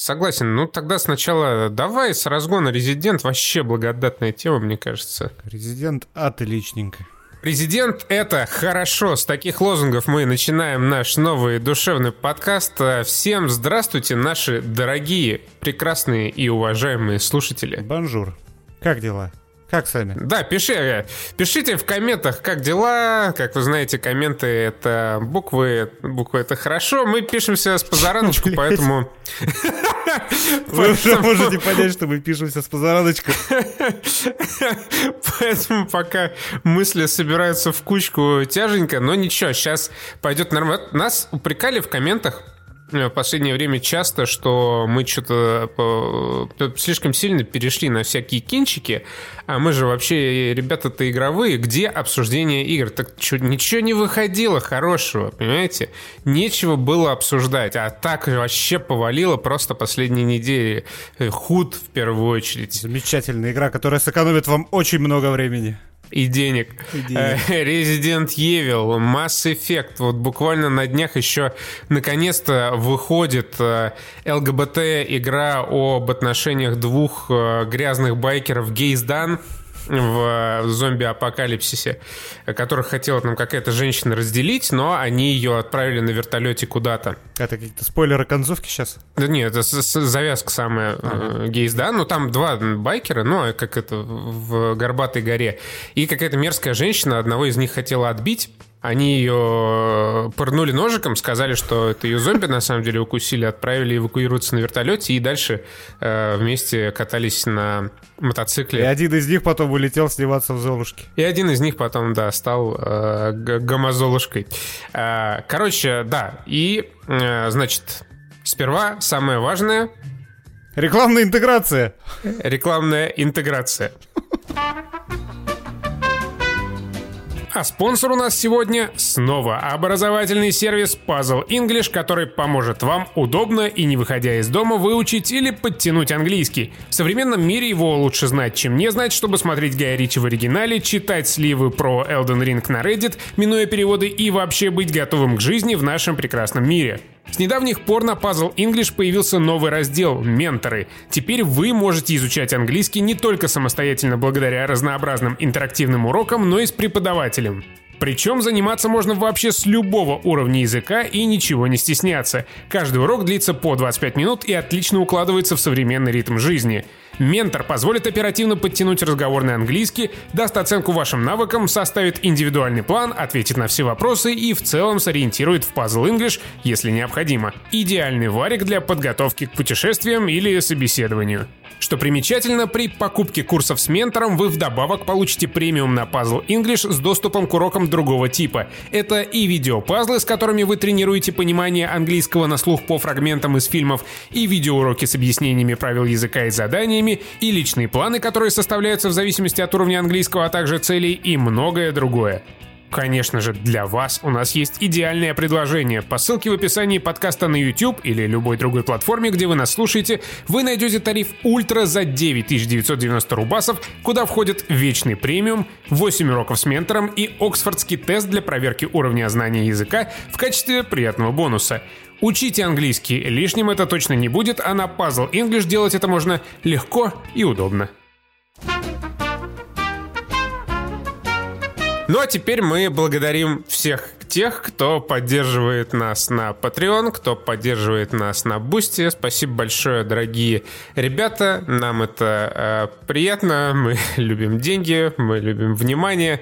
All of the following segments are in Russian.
Согласен. Ну, тогда сначала давай с разгона Резидент. Вообще благодатная тема, мне кажется. Резидент отличненько. Resident — это хорошо. С таких лозунгов мы начинаем наш новый душевный подкаст. Всем здравствуйте, наши дорогие, прекрасные и уважаемые слушатели. Бонжур. Как дела? Как сами? Да, пиши, э, пишите в комментах, как дела. Как вы знаете, комменты — это буквы. Буквы — это хорошо. Мы пишемся спозараночку, поэтому... Вы уже можете понять, что мы пишемся с позараночку. Поэтому пока мысли собираются в кучку тяженько, но ничего, сейчас пойдет нормально. Нас упрекали в комментах в последнее время часто, что мы что-то э, слишком сильно перешли на всякие кинчики, а мы же вообще ребята-то игровые, где обсуждение игр? Так что, ничего не выходило хорошего, понимаете? Нечего было обсуждать, а так вообще повалило просто последние недели. Э, худ в первую очередь. Замечательная игра, которая сэкономит вам очень много времени и денег. И денег. Э, Resident Evil, Mass Effect. Вот буквально на днях еще наконец-то выходит э, ЛГБТ-игра об отношениях двух э, грязных байкеров Гейс Дан в зомби-апокалипсисе, которых хотела там какая-то женщина разделить, но они ее отправили на вертолете куда-то. Это какие-то спойлеры концовки сейчас? Да нет, это завязка самая ага. гейс, да, ну там два байкера, ну как это в Горбатой горе, и какая-то мерзкая женщина одного из них хотела отбить, они ее пырнули ножиком, сказали, что это ее зомби на самом деле укусили, отправили эвакуироваться на вертолете и дальше э, вместе катались на мотоцикле. И один из них потом улетел сниматься в Золушке. И один из них потом, да, стал э, гомозолушкой. Э, короче, да, и, э, значит, сперва самое важное... Рекламная интеграция. Рекламная интеграция. А спонсор у нас сегодня снова образовательный сервис Puzzle English, который поможет вам удобно и не выходя из дома выучить или подтянуть английский. В современном мире его лучше знать, чем не знать, чтобы смотреть Гая Ричи в оригинале, читать сливы про Elden Ring на Reddit, минуя переводы и вообще быть готовым к жизни в нашем прекрасном мире. С недавних пор на Puzzle English появился новый раздел «Менторы». Теперь вы можете изучать английский не только самостоятельно благодаря разнообразным интерактивным урокам, но и с преподавателем. Причем заниматься можно вообще с любого уровня языка и ничего не стесняться. Каждый урок длится по 25 минут и отлично укладывается в современный ритм жизни. Ментор позволит оперативно подтянуть разговорный английский, даст оценку вашим навыкам, составит индивидуальный план, ответит на все вопросы и в целом сориентирует в Puzzle English, если необходимо. Идеальный варик для подготовки к путешествиям или собеседованию. Что примечательно, при покупке курсов с ментором вы вдобавок получите премиум на Puzzle English с доступом к урокам другого типа. Это и видеопазлы, с которыми вы тренируете понимание английского на слух по фрагментам из фильмов, и видеоуроки с объяснениями правил языка и заданиями, и личные планы, которые составляются в зависимости от уровня английского, а также целей, и многое другое. Конечно же, для вас у нас есть идеальное предложение. По ссылке в описании подкаста на YouTube или любой другой платформе, где вы нас слушаете, вы найдете тариф Ультра за 9990 рубасов, куда входит вечный премиум, 8 уроков с ментором и оксфордский тест для проверки уровня знания языка в качестве приятного бонуса. Учите английский, лишним это точно не будет, а на Puzzle English делать это можно легко и удобно. Ну а теперь мы благодарим всех тех, кто поддерживает нас на Patreon, кто поддерживает нас на Boosty. Спасибо большое, дорогие ребята. Нам это э, приятно. Мы любим деньги, мы любим внимание.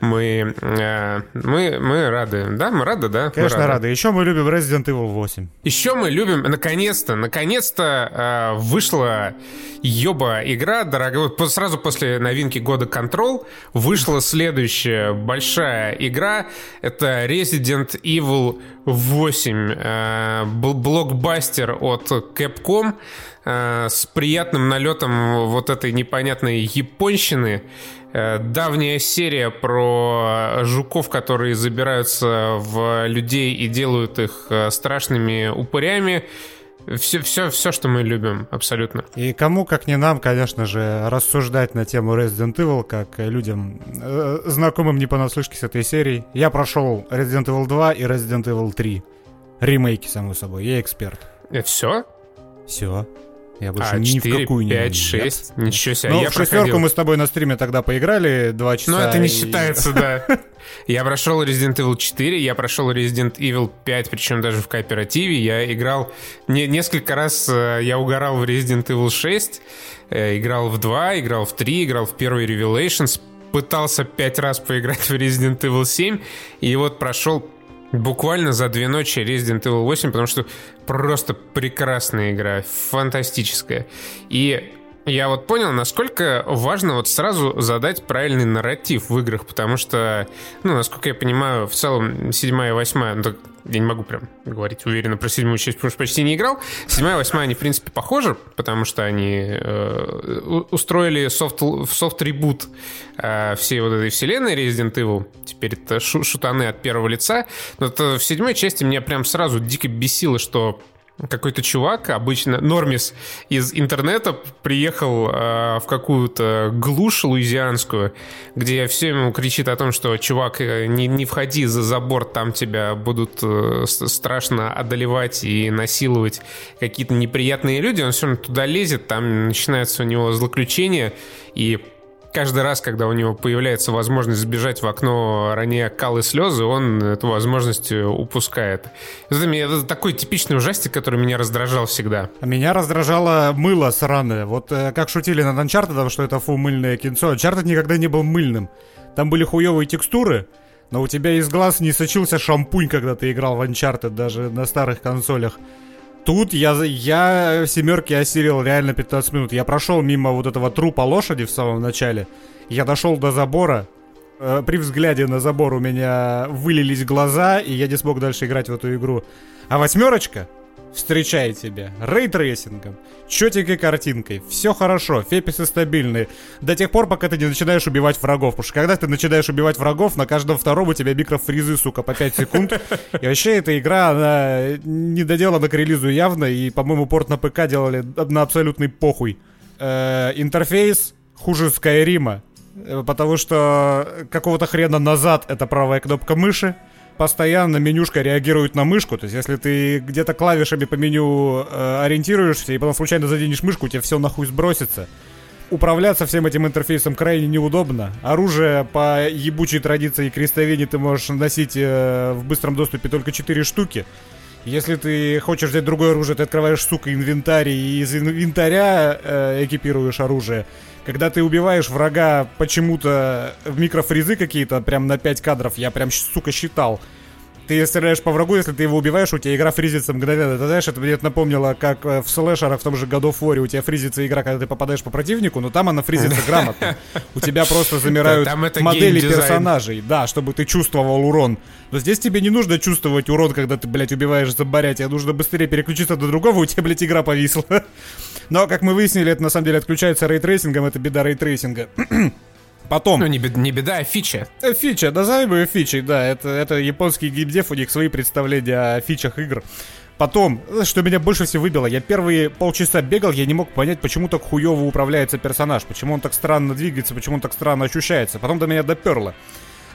Мы, э, мы, мы рады. Да, мы рады, да? Конечно, рады. рады. Еще мы любим Resident Evil 8. Еще мы любим, наконец-то, наконец-то э, вышла ёба игра, дорогая. Вот сразу после новинки года Control вышла следующая большая игра. Это Resident Evil 8, э, блокбастер от Capcom э, с приятным налетом вот этой непонятной японщины. Э, давняя серия про жуков, которые забираются в людей и делают их страшными упырями. Все, все, все, что мы любим, абсолютно. И кому, как не нам, конечно же, рассуждать на тему Resident Evil, как людям, э, знакомым не понаслышке с этой серией. Я прошел Resident Evil 2 и Resident Evil 3. Ремейки, само собой. Я эксперт. Это все? Все. Я больше а, ни 4, в какую 5, не 6? Нет. Ничего себе. Ну, я в шестерку проходил. мы с тобой на стриме тогда поиграли два часа. Ну, это не и- считается, да. Я прошел Resident Evil 4, я прошел Resident Evil 5, причем даже в кооперативе. Я играл... Не, несколько раз э, я угорал в Resident Evil 6, э, играл в 2, играл в 3, играл в первый Revelations, пытался пять раз поиграть в Resident Evil 7, и вот прошел буквально за две ночи Resident Evil 8, потому что просто прекрасная игра, фантастическая. И я вот понял, насколько важно вот сразу задать правильный нарратив в играх, потому что, ну, насколько я понимаю, в целом седьмая и восьмая, ну, я не могу прям говорить уверенно про седьмую часть, потому что почти не играл. Седьмая восьмая, они, в принципе, похожи, потому что они э, устроили софт, софт-ребут э, всей вот этой вселенной Resident Evil. Теперь это шу- шутаны от первого лица. Но это в седьмой части меня прям сразу дико бесило, что какой-то чувак, обычно Нормис из интернета, приехал э, в какую-то глушь луизианскую, где все ему кричит о том, что чувак, э, не, не входи за забор, там тебя будут э, страшно одолевать и насиловать какие-то неприятные люди. Он все равно туда лезет, там начинается у него злоключение, и каждый раз, когда у него появляется возможность сбежать в окно, роняя кал и слезы, он эту возможность э, упускает. Это, это такой типичный ужастик, который меня раздражал всегда. Меня раздражало мыло сраное. Вот э, как шутили над Uncharted, что это фу, мыльное кинцо. Uncharted никогда не был мыльным. Там были хуевые текстуры, но у тебя из глаз не сочился шампунь, когда ты играл в Uncharted, даже на старых консолях. Тут я, я в семерке осилил реально 15 минут. Я прошел мимо вот этого трупа лошади в самом начале. Я дошел до забора. Э, При взгляде на забор у меня вылились глаза, и я не смог дальше играть в эту игру. А восьмерочка встречает тебя. Ray tracing ом, четенькой картинкой, все хорошо, FPS ы стабильные, до тех пор, пока ты не начинаешь убивать врагов, потому что когда ты начинаешь убивать врагов, на каждом втором у тебя микрофризы, сука, по 5 секунд, и вообще эта игра, она не доделана к релизу явно, и, по-моему, порт на ПК делали на абсолютный похуй. Э, интерфейс хуже Скайрима, э, потому что какого-то хрена назад это правая кнопка мыши, постоянно менюшка реагирует на мышку. То есть, если ты где-то клавишами по меню э, ориентируешься и потом случайно заденешь мышку, у тебя все нахуй сбросится. Управляться всем этим интерфейсом крайне неудобно. Оружие по ебучей традиции крестовине ты можешь носить э, в быстром доступе только 4 штуки. Если ты хочешь взять другое оружие, ты открываешь, сука, инвентарь и из инвентаря э, экипируешь оружие. Когда ты убиваешь врага почему-то в микрофризы какие-то, прям на 5 кадров, я прям, сука, считал. Ты стреляешь по врагу, если ты его убиваешь, у тебя игра фризится мгновенно. Ты знаешь, это мне напомнило, как э, в слэшерах, в том же God of War, у тебя фризится игра, когда ты попадаешь по противнику, но там она фризится грамотно. У тебя просто замирают модели персонажей, да, чтобы ты чувствовал урон. Но здесь тебе не нужно чувствовать урон, когда ты, блядь, убиваешь зомбаря. Тебе нужно быстрее переключиться до другого, у тебя, блядь, игра повисла. Но, как мы выяснили, это на самом деле отключается ray tracing ом, это беда ray tracing а. Потом. Ну, не беда, не беда, а фича. Э, Фича, назовем ее фичей, да, это, это японский геймдев, у них свои представления о фичах игр. Потом, э, что меня больше всего выбило, я первые полчаса бегал, я не мог понять, почему так хуево управляется персонаж, почему он так странно двигается, почему он так странно ощущается. Потом до меня доперло.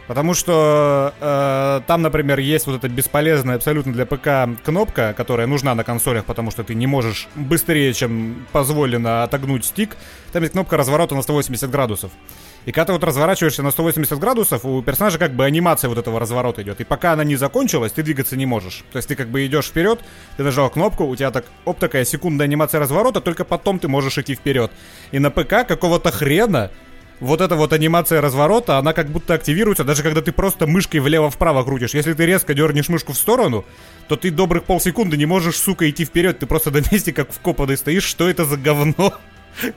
Потому что э, там, например, есть вот эта бесполезная абсолютно для ПК кнопка, которая нужна на консолях, потому что ты не можешь быстрее, чем позволено отогнуть стик. Там есть кнопка разворота на 180 градусов. И когда ты вот разворачиваешься на 180 градусов, у персонажа как бы анимация вот этого разворота идет. И пока она не закончилась, ты двигаться не можешь. То есть ты как бы идешь вперед, ты нажал кнопку, у тебя так, оп, такая секундная анимация разворота, только потом ты можешь идти вперед. И на ПК какого-то хрена вот эта вот анимация разворота, она как будто активируется, даже когда ты просто мышкой влево-вправо крутишь. Если ты резко дернешь мышку в сторону, то ты добрых полсекунды не можешь, сука, идти вперед. Ты просто на месте как вкопанный стоишь. Что это за говно?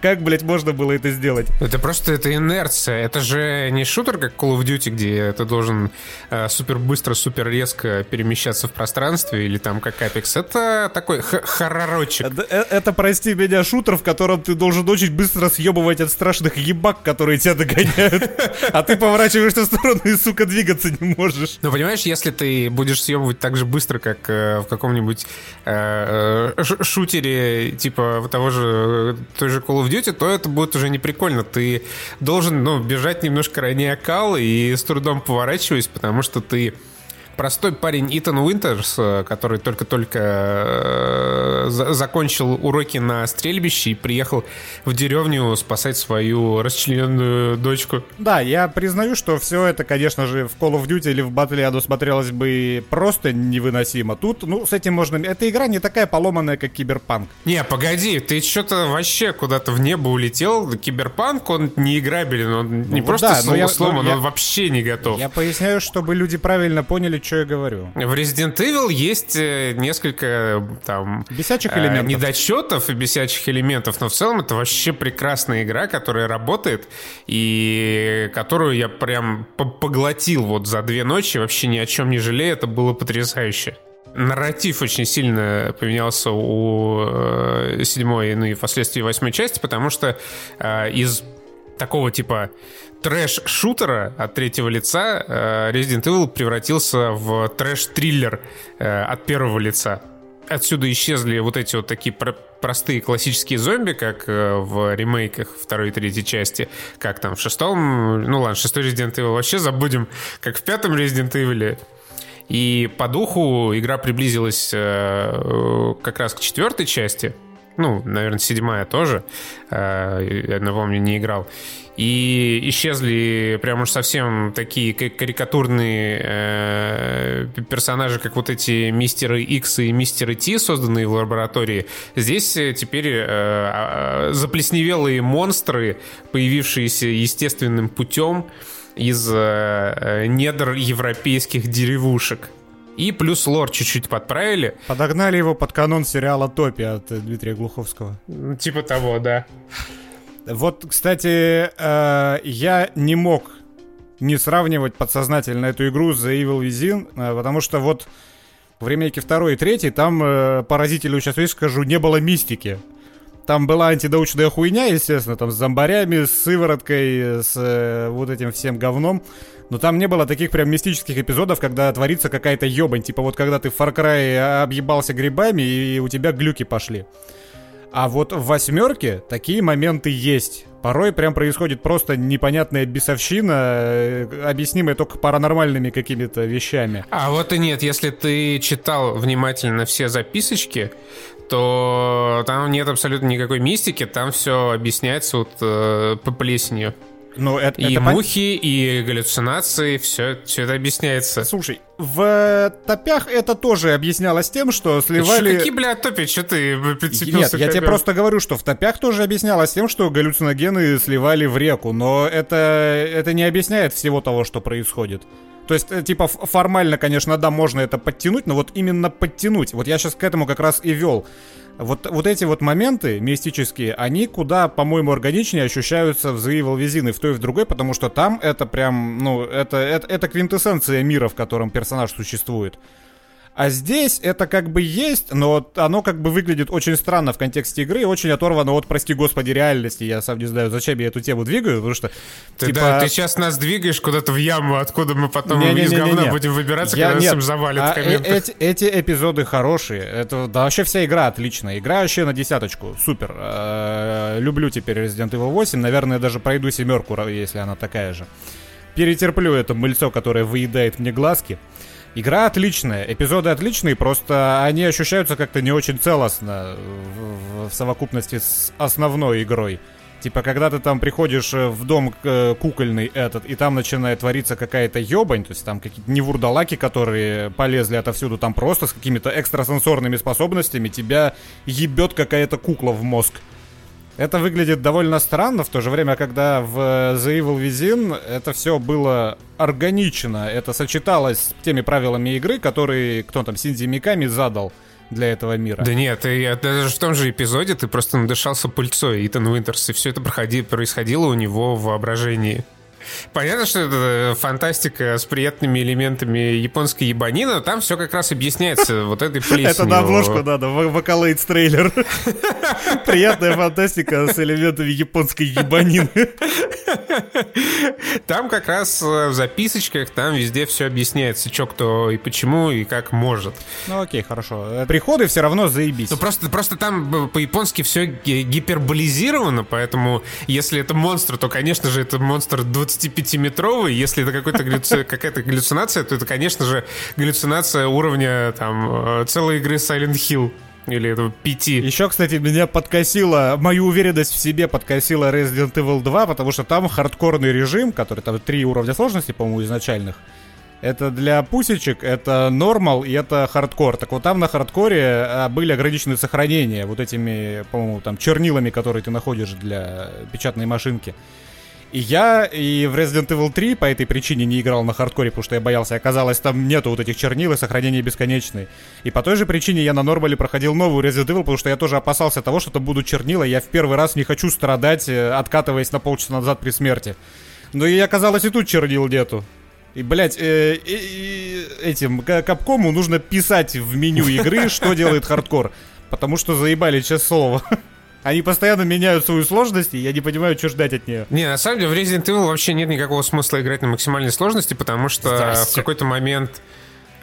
Как, блядь, можно было это сделать? Это просто это инерция. Это же не шутер, как Call of Duty, где ты должен э, супер быстро, супер резко перемещаться в пространстве, или там как Apex. Это такой хорророчек. Это, э- это, прости меня, шутер, в котором ты должен очень быстро съебывать от страшных ебак, которые тебя догоняют. А ты поворачиваешься в сторону и, сука, двигаться не можешь. Ну, понимаешь, если ты будешь съебывать так же быстро, как э, в каком-нибудь э, э, шутере, типа того же, той же Call of Duty, то это будет уже не прикольно. Ты должен, ну, бежать немножко роняя кал и с трудом поворачиваясь, потому что ты простой парень Итан Уинтерс, э, который только-только э, закончил уроки на стрельбище и приехал в деревню спасать свою расчлененную дочку. Да, я признаю, что все это, конечно же, в Call of Duty или в Battlefield смотрелось бы просто невыносимо. Тут, ну, с этим можно... Эта игра не такая поломанная, как Киберпанк. Не, погоди, ты что-то вообще куда-то в небо улетел. Киберпанк, он не играбелен, он ну, не вот просто да, слово сломан, он вообще не готов. Я поясняю, чтобы люди правильно поняли, что я говорю. В Resident Evil есть э, несколько там... Бесячих элементов. Э, недочетов и бесячих элементов, но в целом это вообще прекрасная игра, которая работает и которую я прям поглотил вот за две ночи, вообще ни о чем не жалею, это было потрясающе. Нарратив очень сильно поменялся у э, седьмой, ну и впоследствии восьмой части, потому что э, из такого типа трэш-шутера от третьего лица э, Resident Evil превратился в трэш-триллер э, от первого лица. Отсюда исчезли вот эти вот такие про простые классические зомби, как э, в ремейках второй и третьей части, как там в шестом, ну ладно, шестой Resident Evil вообще забудем, как в пятом Resident Evil. И по духу игра приблизилась как раз к четвертой части, ну, наверное, седьмая тоже, я напомню, не играл. И исчезли прям уж совсем такие карикатурные э, персонажи, как вот эти мистеры X и мистеры T, созданные в лаборатории. Здесь э, теперь э, а, заплесневелые монстры, появившиеся естественным путем из э, э, недр европейских деревушек. И плюс лор чуть-чуть подправили. Подогнали его под канон сериала «Топи» от Дмитрия Глуховского. Типа того, да. Вот, кстати, э, я не мог не сравнивать подсознательно эту игру с The Evil Within, э, потому что вот в ремейке второй и третьей там, э, поразителю сейчас вещь скажу, не было мистики. Там была антидаучная хуйня, естественно, там с зомбарями, с сывороткой, с э, вот этим всем говном. Но там не было таких прям мистических эпизодов, когда творится какая-то ебань. Типа вот когда ты в Far Cry объебался грибами, и у тебя глюки пошли. А вот в восьмерке такие моменты есть. Порой прям происходит просто непонятная бесовщина, э, объяснимая только паранормальными какими-то вещами. А вот и нет, если ты читал внимательно все записочки, то там нет абсолютно никакой мистики, там все объясняется вот э, по плесенью. Ну, это, и это мухи, пон... и галлюцинации, все, все это объясняется. Слушай, в топях это тоже объяснялось тем, что сливали... Ты какие, бля, топи? Что ты прицепился Нет, я тебе просто говорю, что в топях тоже объяснялось тем, что галлюциногены сливали в реку, но это, это не объясняет всего того, что происходит. То есть, э, типа, формально, конечно, да, можно это подтянуть, но вот именно подтянуть. Вот я сейчас к этому как раз и вел. Вот, вот эти вот моменты мистические, они куда, по-моему, органичнее ощущаются в The Evil Within и в той и в другой, потому что там это прям, ну, это, это, это квинтэссенция мира, в котором персонаж существует. А здесь это как бы есть, но оно как бы выглядит очень странно в контексте игры, очень оторвано от, прости господи, реальности. Я сам не знаю, зачем я эту тему двигаю, потому что... Ты, типа... да, ты сейчас нас двигаешь куда-то в яму, откуда мы потом не, не, из не, говна не, не. будем выбираться, я, когда нет, нас завалит а, э, эти, эти эпизоды хорошие. Это, да, вообще вся игра отличная. Игра вообще на десяточку. Супер. Э, люблю теперь Resident Evil 8. Наверное, даже пройду семерку, если она такая же. Перетерплю это мыльцо, которое выедает мне глазки. Игра отличная, эпизоды отличные, просто они ощущаются как-то не очень целостно в, в совокупности с основной игрой. Типа, когда ты там приходишь э, в дом э, кукольный этот, и там начинает твориться какая-то ебань, то есть там какие-то невурдалаки, которые полезли отовсюду, там просто с какими-то экстрасенсорными способностями тебя ебет какая-то кукла в мозг. Это выглядит довольно странно, в то же время, когда в The Evil Within это все было органично, это сочеталось с теми правилами игры, которые кто там, Синзи Миками задал для этого мира. Да нет, ты, даже в том же эпизоде ты просто надышался пыльцой Итан Уинтерс, и все это проходи, происходило у него в воображении. Понятно, что это фантастика с приятными элементами японской ебанины, но там все как раз объясняется вот этой плесенью. Это на обложку надо, Вокалейтс трейлер. Приятная фантастика с элементами японской ебанины. Там как раз в записочках, там везде все объясняется, что кто и почему, и как может. Ну окей, хорошо. Приходы все равно заебись. Ну просто, просто там по-японски все гиперболизировано, поэтому если это монстр, то, конечно же, это монстр 20 25-метровый. Если это галлюци... какая-то галлюцинация, то это, конечно же, галлюцинация уровня там э, целой игры Silent Hill. Или этого P.T.. Еще, кстати, меня подкосила, мою уверенность в себе подкосила Resident Evil 2, потому что там хардкорный режим, который там три уровня сложности, по-моему, изначальных. Это для пусечек, это нормал и это хардкор. Так вот там на хардкоре а, были ограничены сохранения вот этими, по-моему, там чернилами, которые ты находишь для печатной машинки. И я и в Resident Evil 3 по этой причине не играл на хардкоре, потому что я боялся. Оказалось, там нету вот этих чернил и сохранения бесконечные. И по той же причине я на нормале проходил новую Resident Evil, потому что я тоже опасался того, что это будут чернила. Я в первый раз не хочу страдать, э, откатываясь на полчаса назад при смерти. Но и оказалось, и тут чернил нету. И, блядь, э, э, этим Капкому нужно писать в меню игры, что делает хардкор. Потому что заебали, честное слово. Они постоянно меняют свою сложность, и я не понимаю, что ждать от нее. Не, на самом деле в Resident Evil вообще нет никакого смысла играть на максимальной сложности, потому что Здрасте. в какой-то момент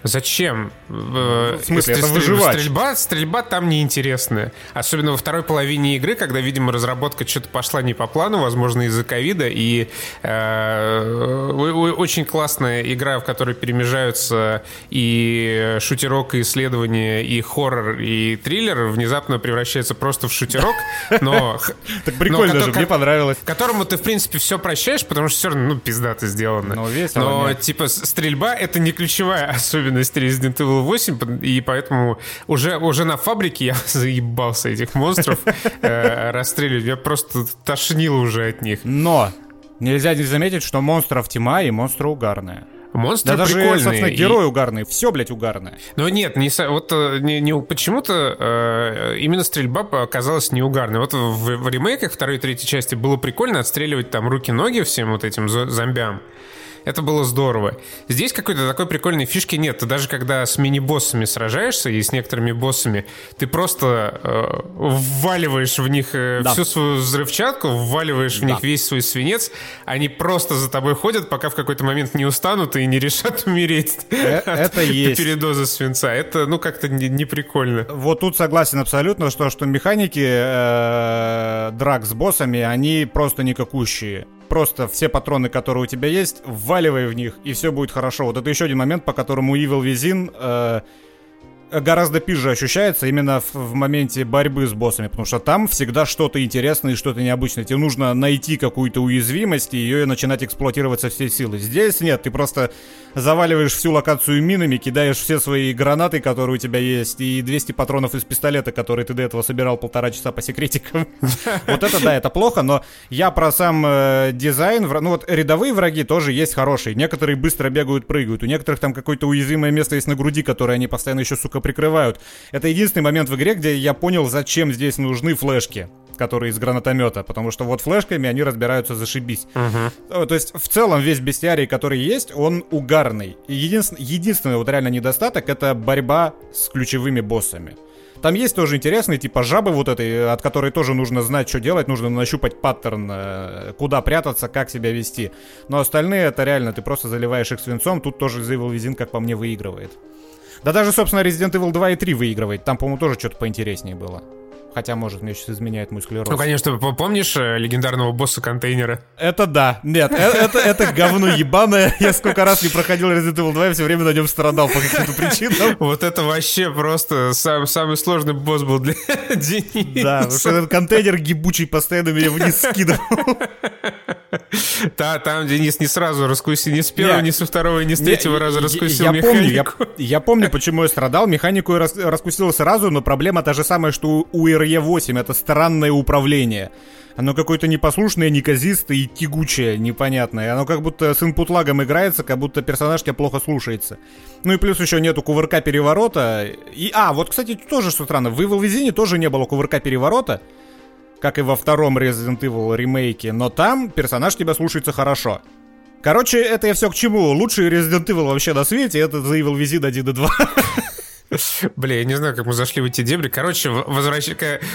Зачем? В смысле, это выживать. Стрельба, стрельба там неинтересная. Особенно во второй половине игры, когда, видимо, разработка что-то пошла не по плану, возможно, из-за ковида. И э, очень классная игра, в которой перемежаются и шутерок, и исследование, и хоррор, и триллер, внезапно превращается просто в шутерок. Но... Так прикольно же, мне понравилось. Которому ты, в принципе, все прощаешь, потому что все равно, ну, пиздато сделано. Но, типа, стрельба — это не ключевая особенность особенность Resident Evil 8, и поэтому уже, уже на фабрике я заебался этих монстров э, расстреливать. Я просто тошнил уже от них. Но нельзя не заметить, что монстров тьма и монстры угарные. Монстры да прикольные. даже, собственно, герой и... угарный. Все, блядь, угарное. Но нет, не, вот э, не, не, почему-то э, именно стрельба оказалась не угарной. Вот в, в ремейках второй и третьей части было прикольно отстреливать там руки-ноги всем вот этим зомбям. Это было здорово. Здесь какой-то такой прикольной фишки нет. Ты даже когда с мини-боссами сражаешься и с некоторыми боссами, ты просто э, вваливаешь в них э, да. всю свою взрывчатку, вваливаешь да. в них весь свой свинец, они просто за тобой ходят, пока в какой-то момент не устанут и не решат умереть. Э, это есть. Передоза свинца. Это, ну, как-то не, не прикольно. Вот тут согласен абсолютно, что, что механики э, драк с боссами, они просто никакущие просто все патроны, которые у тебя есть, вваливай в них, и все будет хорошо. Вот это еще один момент, по которому Evil Within э, гораздо пизже ощущается именно в, в моменте борьбы с боссами, потому что там всегда что-то интересное и что-то необычное. Тебе нужно найти какую-то уязвимость и ее начинать эксплуатировать со всей силы. Здесь нет, ты просто заваливаешь всю локацию минами, кидаешь все свои гранаты, которые у тебя есть, и 200 патронов из пистолета, которые ты до этого собирал полтора часа по секретикам. Вот это да, это плохо, но я про сам э, дизайн, ну вот рядовые враги тоже есть хорошие. Некоторые быстро бегают, прыгают, у некоторых там какое-то уязвимое место есть на груди, которое они постоянно еще, сука, прикрывают. Это единственный момент в игре, где я понял, зачем здесь нужны флешки которые из гранатомета, потому что вот флешками они разбираются зашибись. Uh-huh. То есть в целом весь бестиарий, который есть, он угарный. Единственный, единственный вот реально недостаток это борьба с ключевыми боссами. Там есть тоже интересные, типа жабы вот этой, от которой тоже нужно знать, что делать, нужно нащупать паттерн, э, куда прятаться, как себя вести. Но остальные это реально, ты просто заливаешь их свинцом, тут тоже Evil Within, как по мне, выигрывает. Да даже, собственно, Resident Evil 2 и 3 выигрывает. Там, по-моему, тоже что-то поинтереснее было. Хотя, может, мне сейчас изменяет мой склероз. Ну, конечно, помнишь э, легендарного босса контейнера? Это да. Нет, э, это, это говно ебаное. Я сколько раз не проходил Resident Evil 2 и все время на нем страдал по каким-то причинам. Вот это вообще просто сам, самый сложный босс был для Дениса. Да, потому что этот контейнер гибучий постоянно меня вниз скидывал. Да, там Денис не сразу раскусил, ни с первого, ни со второго, ни с третьего раза раскусил я Помню, я, я помню, почему я страдал. Механику я раскусил сразу, но проблема та же самая, что у RE8. Это странное управление. Оно какое-то непослушное, неказистое и тягучее, непонятное. Оно как будто с инпут-лагом играется, как будто персонаж тебя плохо слушается. Ну и плюс еще нету кувырка переворота. И, а, вот, кстати, тоже что странно. В Evil Within тоже не было кувырка переворота как и во втором Resident Evil ремейке, но там персонаж тебя слушается хорошо. Короче, это я все к чему. Лучший Resident Evil вообще на свете это The Evil Within 1 и 2. Бля, я не знаю, как мы зашли в эти дебри. Короче, возвращ...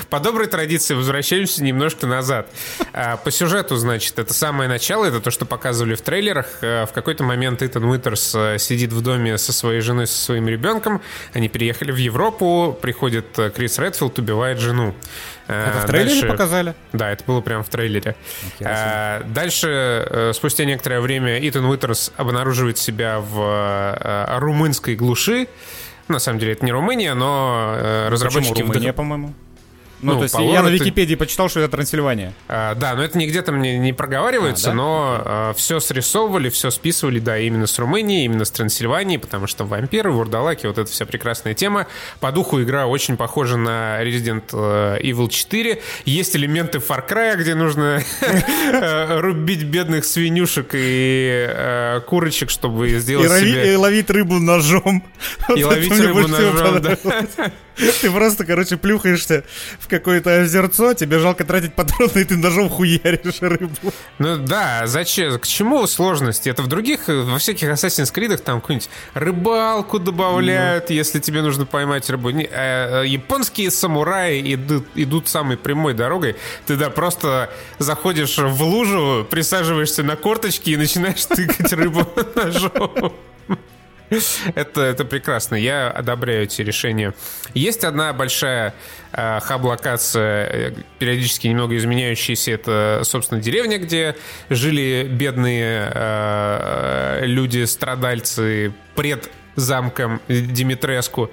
по доброй традиции возвращаемся немножко назад. А, по сюжету, значит, это самое начало, это то, что показывали в трейлерах. А, в какой-то момент Итан Уитерс а, сидит в доме со своей женой, со своим ребенком. Они переехали в Европу, приходит Крис Редфилд, убивает жену. Это в трейлере Дальше... показали? Да, это было прямо в трейлере. Okay, Дальше, э, спустя некоторое время, Итан Уитерс обнаруживает себя в румынской глуши, на самом деле это не Румыния, но э, разработчики... Почему Румыния, вдох... по-моему? Ну, ну то есть я на Википедии ты... почитал, что это Трансильвания. А, да, но это нигде там не, не проговаривается, а, да? но а, все срисовывали, все списывали, да, именно с Румынии, именно с Трансильвании, потому что вампиры, вурдалаки, вот эта вся прекрасная тема. По духу игра очень похожа на Resident э, Evil 4. Есть элементы Far Cry, где нужно э, рубить бедных свинюшек и э, курочек, чтобы сделать себе... И ловить рыбу ножом. И ловить рыбу ножом, да. Ты просто, короче, плюхаешься в какое-то озерцо, тебе жалко тратить патроны, и ты ножом хуяришь рыбу. Ну да, зачем? К чему сложности? Это в других, во всяких Assassin's Creed там какую-нибудь рыбалку добавляют, ну. если тебе нужно поймать рыбу. Э, э, японские самураи идут, идут самой прямой дорогой. Ты да, просто заходишь в лужу, присаживаешься на корточки и начинаешь тыкать рыбу ножом. это, это прекрасно. Я одобряю эти решения. Есть одна большая э, хаб-локация, э, периодически немного изменяющаяся. Это, собственно, деревня, где жили бедные э, люди, страдальцы пред замком Димитреску.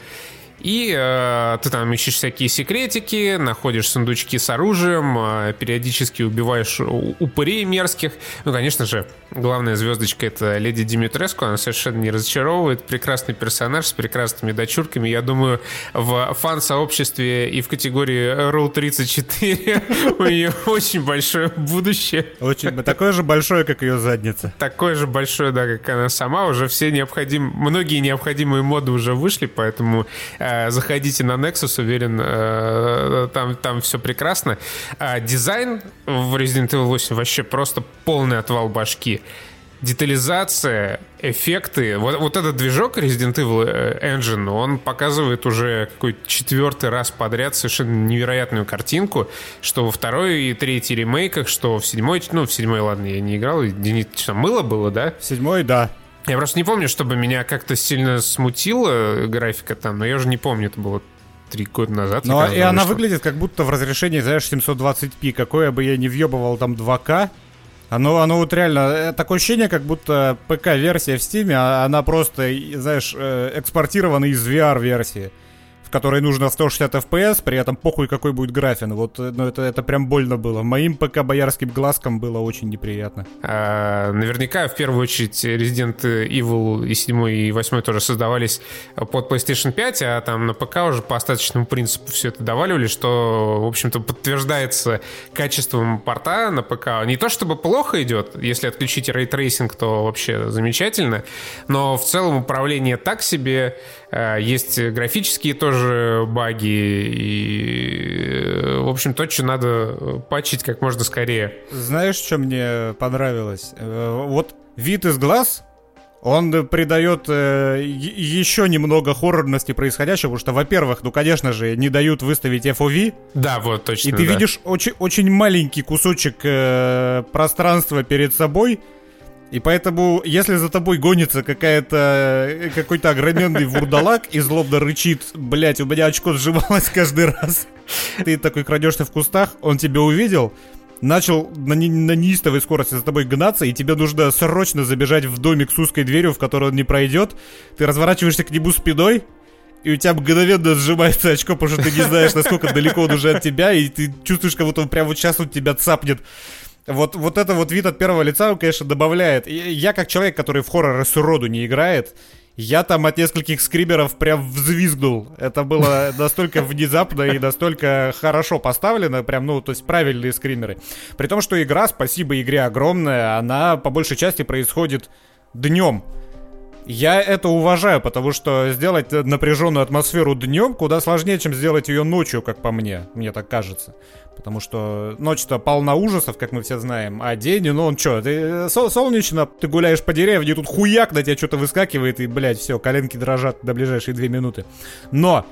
И э, ты там ищешь всякие секретики, находишь сундучки с оружием, э, периодически убиваешь упырей мерзких. Ну, конечно же, главная звездочка это леди Димитреску, она совершенно не разочаровывает. Прекрасный персонаж с прекрасными дочурками. Я думаю, в фан-сообществе и в категории Rule 34 у нее очень большое будущее. Очень, такое же большое, как ее задница. Такое же большое, да, как она сама. Уже все необходимые, многие необходимые моды уже вышли, поэтому э, заходите на Nexus, уверен, э, там, там все прекрасно. А дизайн в Resident Evil 8 вообще просто полный отвал башки детализация, эффекты. Вот, вот этот движок Resident Evil э, Engine, он показывает уже какой четвертый раз подряд совершенно невероятную картинку, что во второй и третьей ремейках, что в седьмой, ну, в седьмой, ладно, я не играл, что, мыло было, да? В седьмой, да. Я просто не помню, чтобы меня как-то сильно смутила графика там, но я уже не помню, это было три года назад. Ну, и она вышло. выглядит как будто в разрешении, знаешь, 720p. Какое бы я не въебывал там 2К, оно, оно вот реально, э, такое ощущение, как будто ПК-версия в Steam, а она просто, знаешь, э, экспортирована из VR-версии которой нужно 160 FPS, при этом похуй какой будет графин. Вот, э, ну, это, это прям больно было. Моим ПК боярским глазкам было очень неприятно. А, наверняка, в первую очередь, Resident Evil и 7 и 8 тоже создавались под PlayStation 5, а там на ПК уже по остаточному принципу все это доваливали, что, в общем-то, подтверждается качеством порта на ПК. Не то чтобы плохо идет, если отключить ray tracing, то вообще замечательно, но в целом управление так себе, Э, есть графические тоже баги, и, в общем, то, что надо патчить как можно скорее. Знаешь, что мне понравилось? Э, вот вид из глаз он придает э, еще немного хоррорности происходящего, потому что, во-первых, ну, конечно же, не дают выставить FOV. Да, вот точно. И ты да. видишь очень, очень маленький кусочек э, пространства перед собой, и поэтому, если за тобой гонится какая-то какой-то огроменный вурдалак и злобно рычит, блять, у меня очко сжималось каждый раз. Ты такой крадешься в кустах, он тебя увидел, начал на, не, на неистовой скорости за тобой гнаться, и тебе нужно срочно забежать в домик с узкой дверью, в которой он не пройдет. Ты разворачиваешься к нему спиной, и у тебя мгновенно сжимается очко, потому что ты не знаешь, насколько далеко он уже от тебя, и ты чувствуешь, как будто он прямо вот сейчас он тебя цапнет. Вот, вот это вот вид от первого лица, он, конечно, добавляет. Я, как человек, который в хорроры с уроду не играет, я там от нескольких скримеров прям взвизгнул. Это было настолько внезапно и настолько хорошо поставлено, прям, ну, то есть правильные скримеры. При том, что игра, спасибо игре огромное, она по большей части происходит днем. Я это уважаю, потому что сделать напряженную атмосферу днем куда сложнее, чем сделать ее ночью, как по мне. Мне так кажется. Потому что ночь-то полна ужасов, как мы все знаем, а день, ну он что, ты э, сол солнечно, ты гуляешь по деревне, тут хуяк на тебя что-то выскакивает, и, блядь, все, коленки дрожат до ближайшие две минуты. Но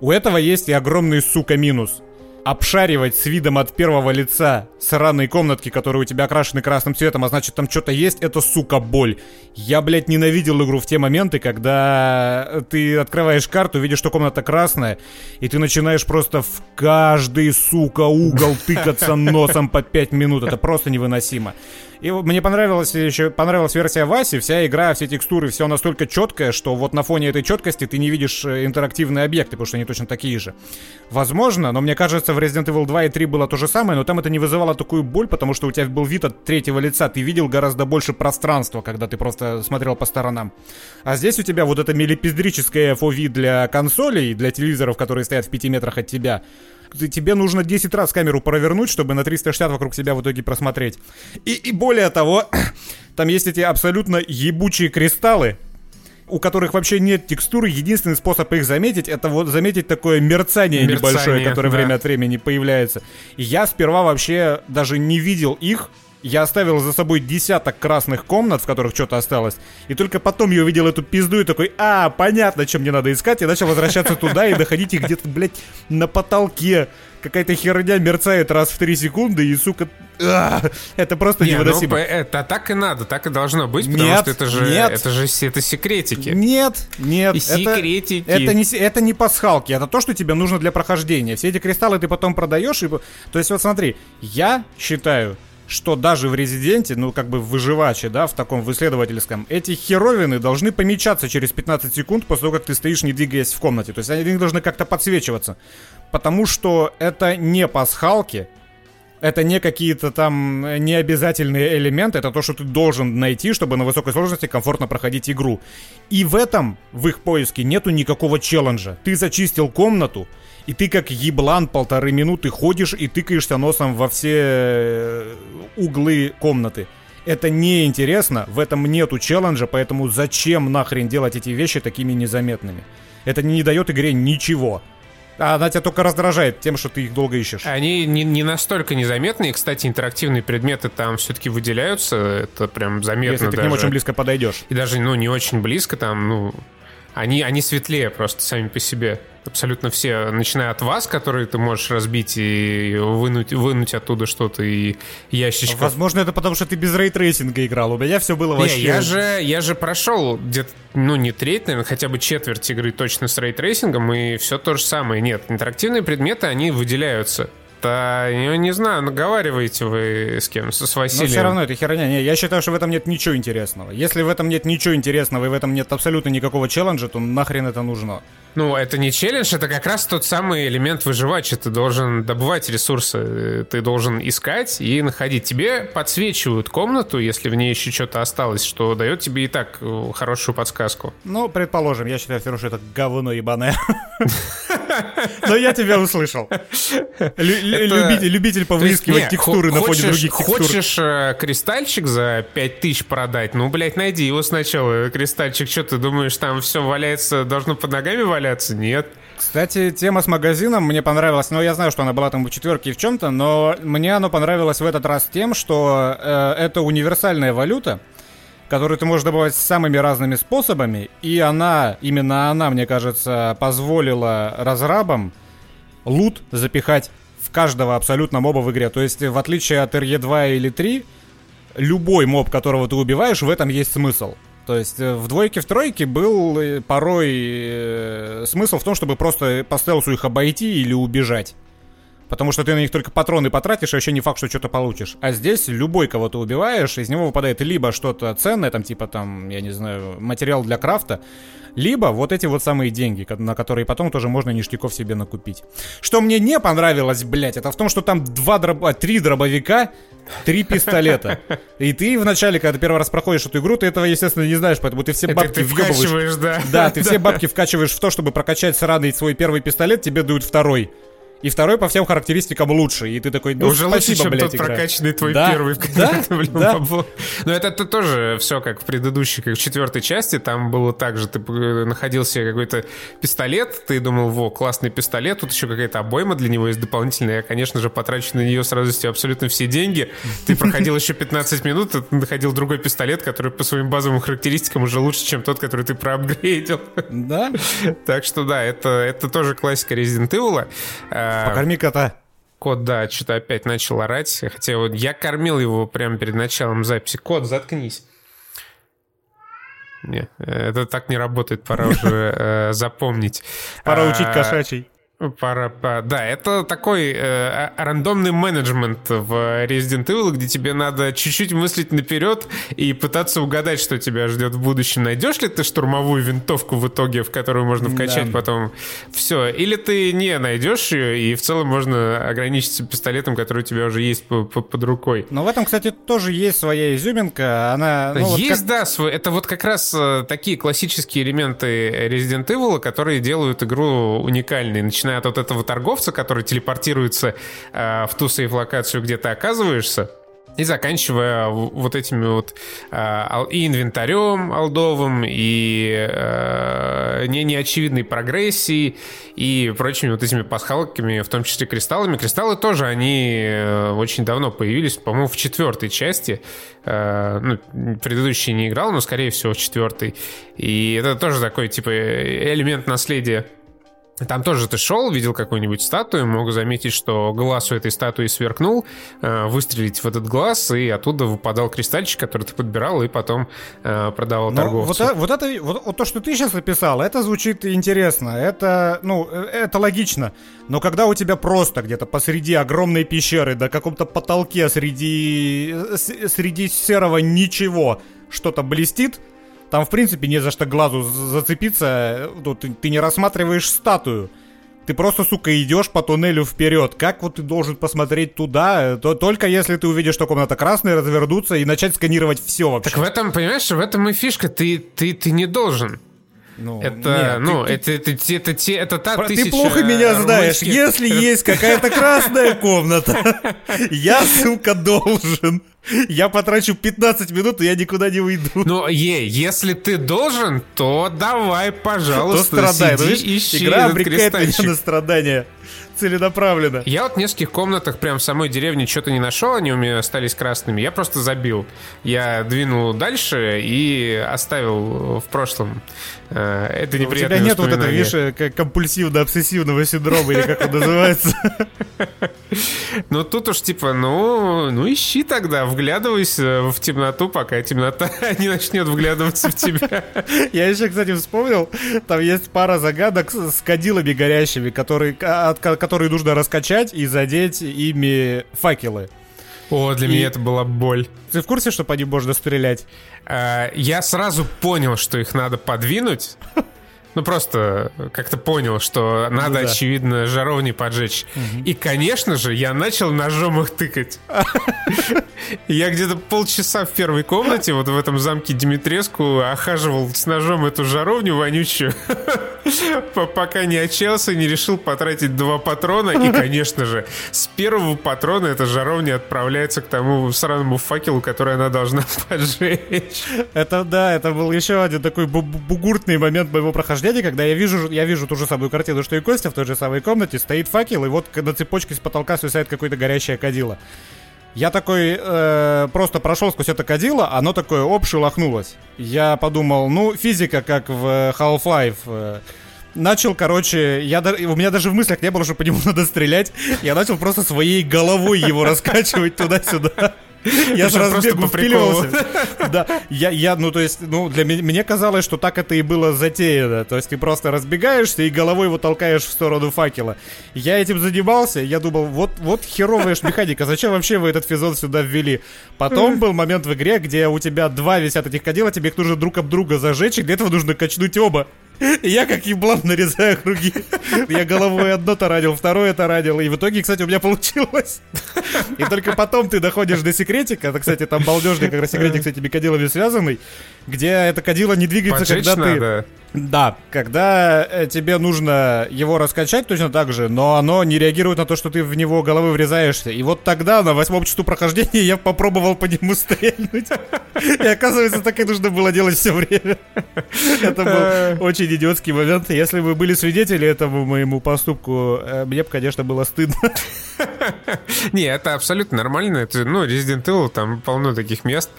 у этого есть и огромный, сука, минус обшаривать с видом от первого лица сраные комнатки, которые у тебя окрашены красным цветом, а значит там что-то есть, это, сука, боль. Я, блядь, ненавидел игру в те моменты, когда ты открываешь карту, видишь, что комната красная, и ты начинаешь просто в каждый, сука, угол тыкаться носом по 5 минут. Это просто невыносимо. И мне понравилась еще понравилась версия Васи, вся игра, все текстуры, все настолько четкое, что вот на фоне этой четкости ты не видишь э, интерактивные объекты, потому что они точно такие же. Возможно, но мне кажется, в Resident Evil 2 и 3 было то же самое, но там это не вызывало такую боль, потому что у тебя был вид от третьего лица, ты видел гораздо больше пространства, когда ты просто смотрел по сторонам. А здесь у тебя вот это мелепиздрическое FOV для консолей, для телевизоров, которые стоят в 5 метрах от тебя, тебе нужно 10 раз камеру провернуть, чтобы на 360 вокруг себя в итоге просмотреть. И, и более того, там есть эти абсолютно ебучие кристаллы, у которых вообще нет текстуры. Единственный способ их заметить, это вот заметить такое мерцание, мерцание небольшое, которое да. время от времени появляется. И я сперва вообще даже не видел их, я оставил за собой десяток красных комнат, в которых что-то осталось. И только потом я увидел эту пизду и такой, а, понятно, чем мне надо искать. Я начал возвращаться туда и доходить их где-то, блядь, на потолке. Какая-то херня мерцает раз в три секунды, и, сука, а, это просто не, ну, невыносимо. Ну, это так и надо, так и должно быть, потому нет, что это же, нет. это же это секретики. Нет, нет. И секретики. Это, это, не, это не пасхалки, это то, что тебе нужно для прохождения. Все эти кристаллы ты потом продаешь. И... То есть вот смотри, я считаю, что даже в Резиденте, ну, как бы в выживаче, да, в таком, в исследовательском, эти херовины должны помечаться через 15 секунд после того, как ты стоишь, не двигаясь в комнате. То есть они должны как-то подсвечиваться. Потому что это не пасхалки, это не какие-то там необязательные элементы, это то, что ты должен найти, чтобы на высокой сложности комфортно проходить игру. И в этом, в их поиске, нету никакого челленджа. Ты зачистил комнату, и ты как еблан полторы минуты ходишь и тыкаешься носом во все э, углы комнаты. Это неинтересно, в этом нету челленджа, поэтому зачем нахрен делать эти вещи такими незаметными? Это не дает игре ничего. А она тебя только раздражает тем, что ты их долго ищешь. Они не, не настолько незаметные. Кстати, интерактивные предметы там все-таки выделяются. Это прям заметно Если ты даже. к ним очень близко подойдешь. И даже, ну, не очень близко там, ну... Они, они светлее просто сами по себе абсолютно все, начиная от вас, которые ты можешь разбить и вынуть, вынуть оттуда что-то и ящичков. Возможно, это потому, что ты без ray tracing а играл. У меня все было вообще... Не, я же, я же прошел где-то, ну, не треть, наверное, хотя бы четверть игры точно с ray tracing ом, и все то же самое. Нет, интерактивные предметы, они выделяются. Да, я не знаю, наговариваете вы с кем? С Василием? Но все равно это херня. Не, я считаю, что в этом нет ничего интересного. Если в этом нет ничего интересного и в этом нет абсолютно никакого челленджа, то нахрен это нужно? Ну, это не челлендж, это как раз тот самый элемент выживача. Ты должен добывать ресурсы, ты должен искать и находить. Тебе подсвечивают комнату, если в ней еще что-то осталось, что дает тебе и так э, хорошую подсказку. Ну, предположим, я считаю, что это говно ебаное. Но я тебя услышал. Любитель, любитель повыискивать текстуры на фоне других текстур. Хочешь э, кристальчик за 5000 продать? Ну, блядь, найди его сначала. Кристальчик, что ты думаешь, там все валяется, должно под ногами валяться? Нет. Кстати, тема с магазином мне понравилась. Ну, я знаю, что она была там в четверке и в чем-то, но мне оно понравилось в этот раз тем, что э, это универсальная валюта которую ты можешь добывать самыми разными способами, и она, именно она, мне кажется, позволила разрабам лут запихать в каждого абсолютно моба в игре. То есть, в отличие от RE2 или 3, любой моб, которого ты убиваешь, в этом есть смысл. То есть э, в двойке, в тройке был э, порой э, смысл в том, чтобы просто по стелсу их обойти или убежать. Потому что ты на них только патроны потратишь, и вообще не факт, что что-то получишь. А здесь любой, кого ты убиваешь, из него выпадает либо что-то ценное, там типа там, я не знаю, материал для крафта, либо вот эти вот самые деньги, на которые потом тоже можно ништяков себе накупить. Что мне не понравилось, блядь, это в том, что там два дроб... А, три дробовика, три пистолета. И ты вначале, когда ты первый раз проходишь эту игру, ты этого, естественно, не знаешь, поэтому ты все бабки ты въебываешь. да. Да, ты все бабки вкачиваешь в то, чтобы прокачать сраный свой первый пистолет, тебе дают второй. И второй по всем характеристикам лучше. И ты такой, ну, Уже лучше, спасибо, чем блядь, тот игра. прокачанный твой Да, первый. да, Блин, да. бабло. Но это, это тоже все как в предыдущей, как в четвертой части. Там было так же. Ты э, находил себе какой-то пистолет, ты думал, во, классный пистолет, тут еще какая-то обойма для него есть дополнительная. Я, конечно же, потрачу на нее сразу себе абсолютно все деньги. Ты проходил еще 15 минут, ты находил другой пистолет, который по своим базовым характеристикам уже лучше, чем тот, который ты проапгрейдил. Да? Так что да, это, это тоже классика Resident Evil. А, Покорми кота. Кот, да, что-то опять начал орать. Хотя вот я кормил его прямо перед началом записи. Кот, заткнись. Не, это так не работает, пора уже э, запомнить. Пора А, учить кошачий. Пора, по- да, это такой э, рандомный менеджмент в Resident Evil, где тебе надо чуть-чуть мыслить наперед и пытаться угадать, что тебя ждет в будущем. Найдешь ли ты штурмовую винтовку в итоге, в которую можно вкачать Да. потом все, или ты не найдешь ее, и в целом можно ограничиться пистолетом, который у тебя уже есть по- по- под рукой. Но в этом, кстати, тоже есть своя изюминка. Она, ну, вот Есть, как- да, свой, это вот как раз э, такие классические элементы Resident Evil, которые делают игру уникальной. Начиная от вот этого торговца, который телепортируется э, в ту сейф-локацию, где ты оказываешься, и заканчивая вот этими вот э, и инвентарем алдовым, и э, не неочевидной прогрессией, и прочими вот этими пасхалками, в том числе кристаллами. Кристаллы тоже, они э, очень давно появились, по-моему, в четвертой части. Э, ну, предыдущий не играл, но, скорее всего, в четвертой. И это тоже такой, типа, элемент наследия там тоже ты шел, видел какую-нибудь статую, мог заметить, что глаз у этой статуи сверкнул, э, выстрелить в этот глаз, и оттуда выпадал кристальчик, который ты подбирал и потом э, продавал Ну, торговцу. вот, э- вот это, вот, вот то, что ты сейчас описал, это звучит интересно, это, ну, это логично. Но когда у тебя просто где-то посреди огромной пещеры, на каком-то потолке среди, среди серого ничего что-то блестит, там, в принципе, не за что глазу зацепиться, ну, ты, ты не рассматриваешь статую. Ты просто, сука, идешь по туннелю вперед. Как вот ты должен посмотреть туда? То, только если ты увидишь, что комната красная, развернуться и начать сканировать все вообще. Так в этом, понимаешь, в этом и фишка, ты, ты, ты не должен. Ну, Это, нет, ну, ты- это, это, это, это, те- это та Про- тысяча Ты плохо меня знаешь. Если есть какая-то красная комната, я, сука, должен. Я потрачу 15 минут, и я никуда не уйду. Ну, е, если ты должен, то давай, То пожалуйста, страдай. Ну, сиди, видишь, ищи Игра обрекает меня на страдания. Целенаправленно. Я вот в нескольких комнатах прям в самой деревне что-то не нашел, они у меня остались красными. Я просто забил. Я двинул дальше и оставил в прошлом э, это У тебя неприятное нет вот этого, видишь, э, как компульсивно-обсессивного синдрома, или как он называется. Ну тут уж типа, ну, ну ищи тогда, вглядывайся в темноту, пока темнота не начнет вглядываться в тебя. Я еще, кстати, вспомнил, там есть пара загадок с с кадилами горящими, которые, а, от ко- которые нужно раскачать и задеть ими факелы. О, для И- меня это была боль. Ты в курсе, что по ним можно стрелять? Э, Я сразу понял, что их надо подвинуть. Ну, просто как-то понял, что надо, Ну да. очевидно, жаровни поджечь. И, конечно же, я начал ножом их тыкать. Я где-то полчаса в первой комнате, вот в этом замке Димитреску, охаживал с ножом эту жаровню вонючую, пока не отчаялся и не решил потратить два патрона. И, конечно же, с первого патрона эта жаровня отправляется к тому сраному факелу, который она должна поджечь. Это да, это был еще один такой бу- бу- бугуртный момент моего прохождения, когда я вижу, я вижу ту же самую картину, что и Костя в той же самой комнате, стоит факел, и вот на цепочке с потолка свисает какое-то горящее кадило. Я такой э, просто прошел сквозь это кадило, оно такое оп, шелохнулось. Я подумал, ну, физика, как в э, Half-Life. э, Начал, короче, я, у меня даже в мыслях не было, что по нему надо стрелять. Я начал просто своей головой его раскачивать туда-сюда. Я просто разбегу впиливался. Да, я, я, ну, то есть, ну, для меня, мне казалось, что так это и было затеяно. То есть ты просто разбегаешься и головой его толкаешь в сторону факела. Я этим занимался, я думал, вот, вот херовая ж механика, зачем вообще вы этот физон сюда ввели? Потом был момент в игре, где у тебя два висят этих кадила, тебе их нужно друг об друга зажечь, и для этого нужно качнуть оба. Я как еблан нарезаю круги. Я головой одно таранил, второе таранил. И в итоге, кстати, у меня получилось. И только потом ты доходишь до секретика. Это, кстати, там балдежный как раз секретик с этими кадилами связанный, где это кадило не двигается, Поджечь когда ты... надо. Да, когда э, тебе нужно его раскачать точно так же, но оно не реагирует на то, что ты в него головы врезаешься. И вот тогда, на восьмом часу прохождения, я попробовал по нему стрельнуть. И оказывается, так и нужно было делать все время. Это был очень идиотский момент. Если вы были свидетели этому моему поступку, э, мне бы, конечно, было стыдно. Не, это абсолютно нормально. Это, ну, Resident Evil, там полно таких мест.